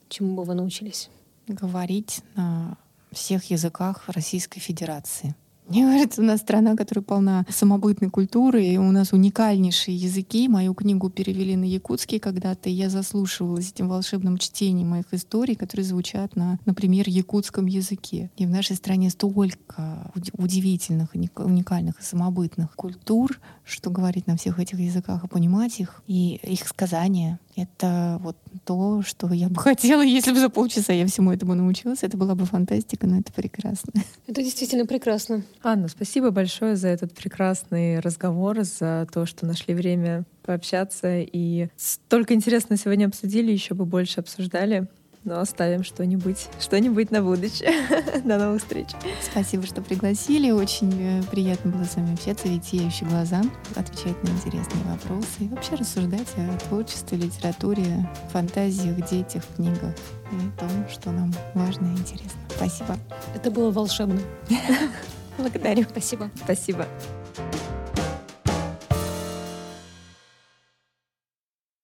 чему бы вы научились? Говорить на всех языках Российской Федерации. Мне кажется, у нас страна, которая полна самобытной культуры, и у нас уникальнейшие языки. Мою книгу перевели на якутский когда-то, и я заслушивалась этим волшебным чтением моих историй, которые звучат на, например, якутском языке. И в нашей стране столько удивительных, уникальных и самобытных культур, что говорить на всех этих языках и понимать их, и их сказания. Это вот то, что я бы хотела, если бы за полчаса я всему этому научилась. Это была бы фантастика, но это прекрасно. Это действительно прекрасно. Анна, спасибо большое за этот прекрасный разговор, за то, что нашли время пообщаться и столько интересно сегодня обсудили, еще бы больше обсуждали но оставим что-нибудь, что-нибудь на будущее. До новых встреч. Спасибо, что пригласили. Очень э, приятно было с вами общаться, ведь сияющие глаза, отвечать на интересные вопросы и вообще рассуждать о творчестве, литературе, фантазиях, детях, книгах и том, что нам важно и интересно. Спасибо. Это было волшебно. Благодарю. Спасибо. Спасибо.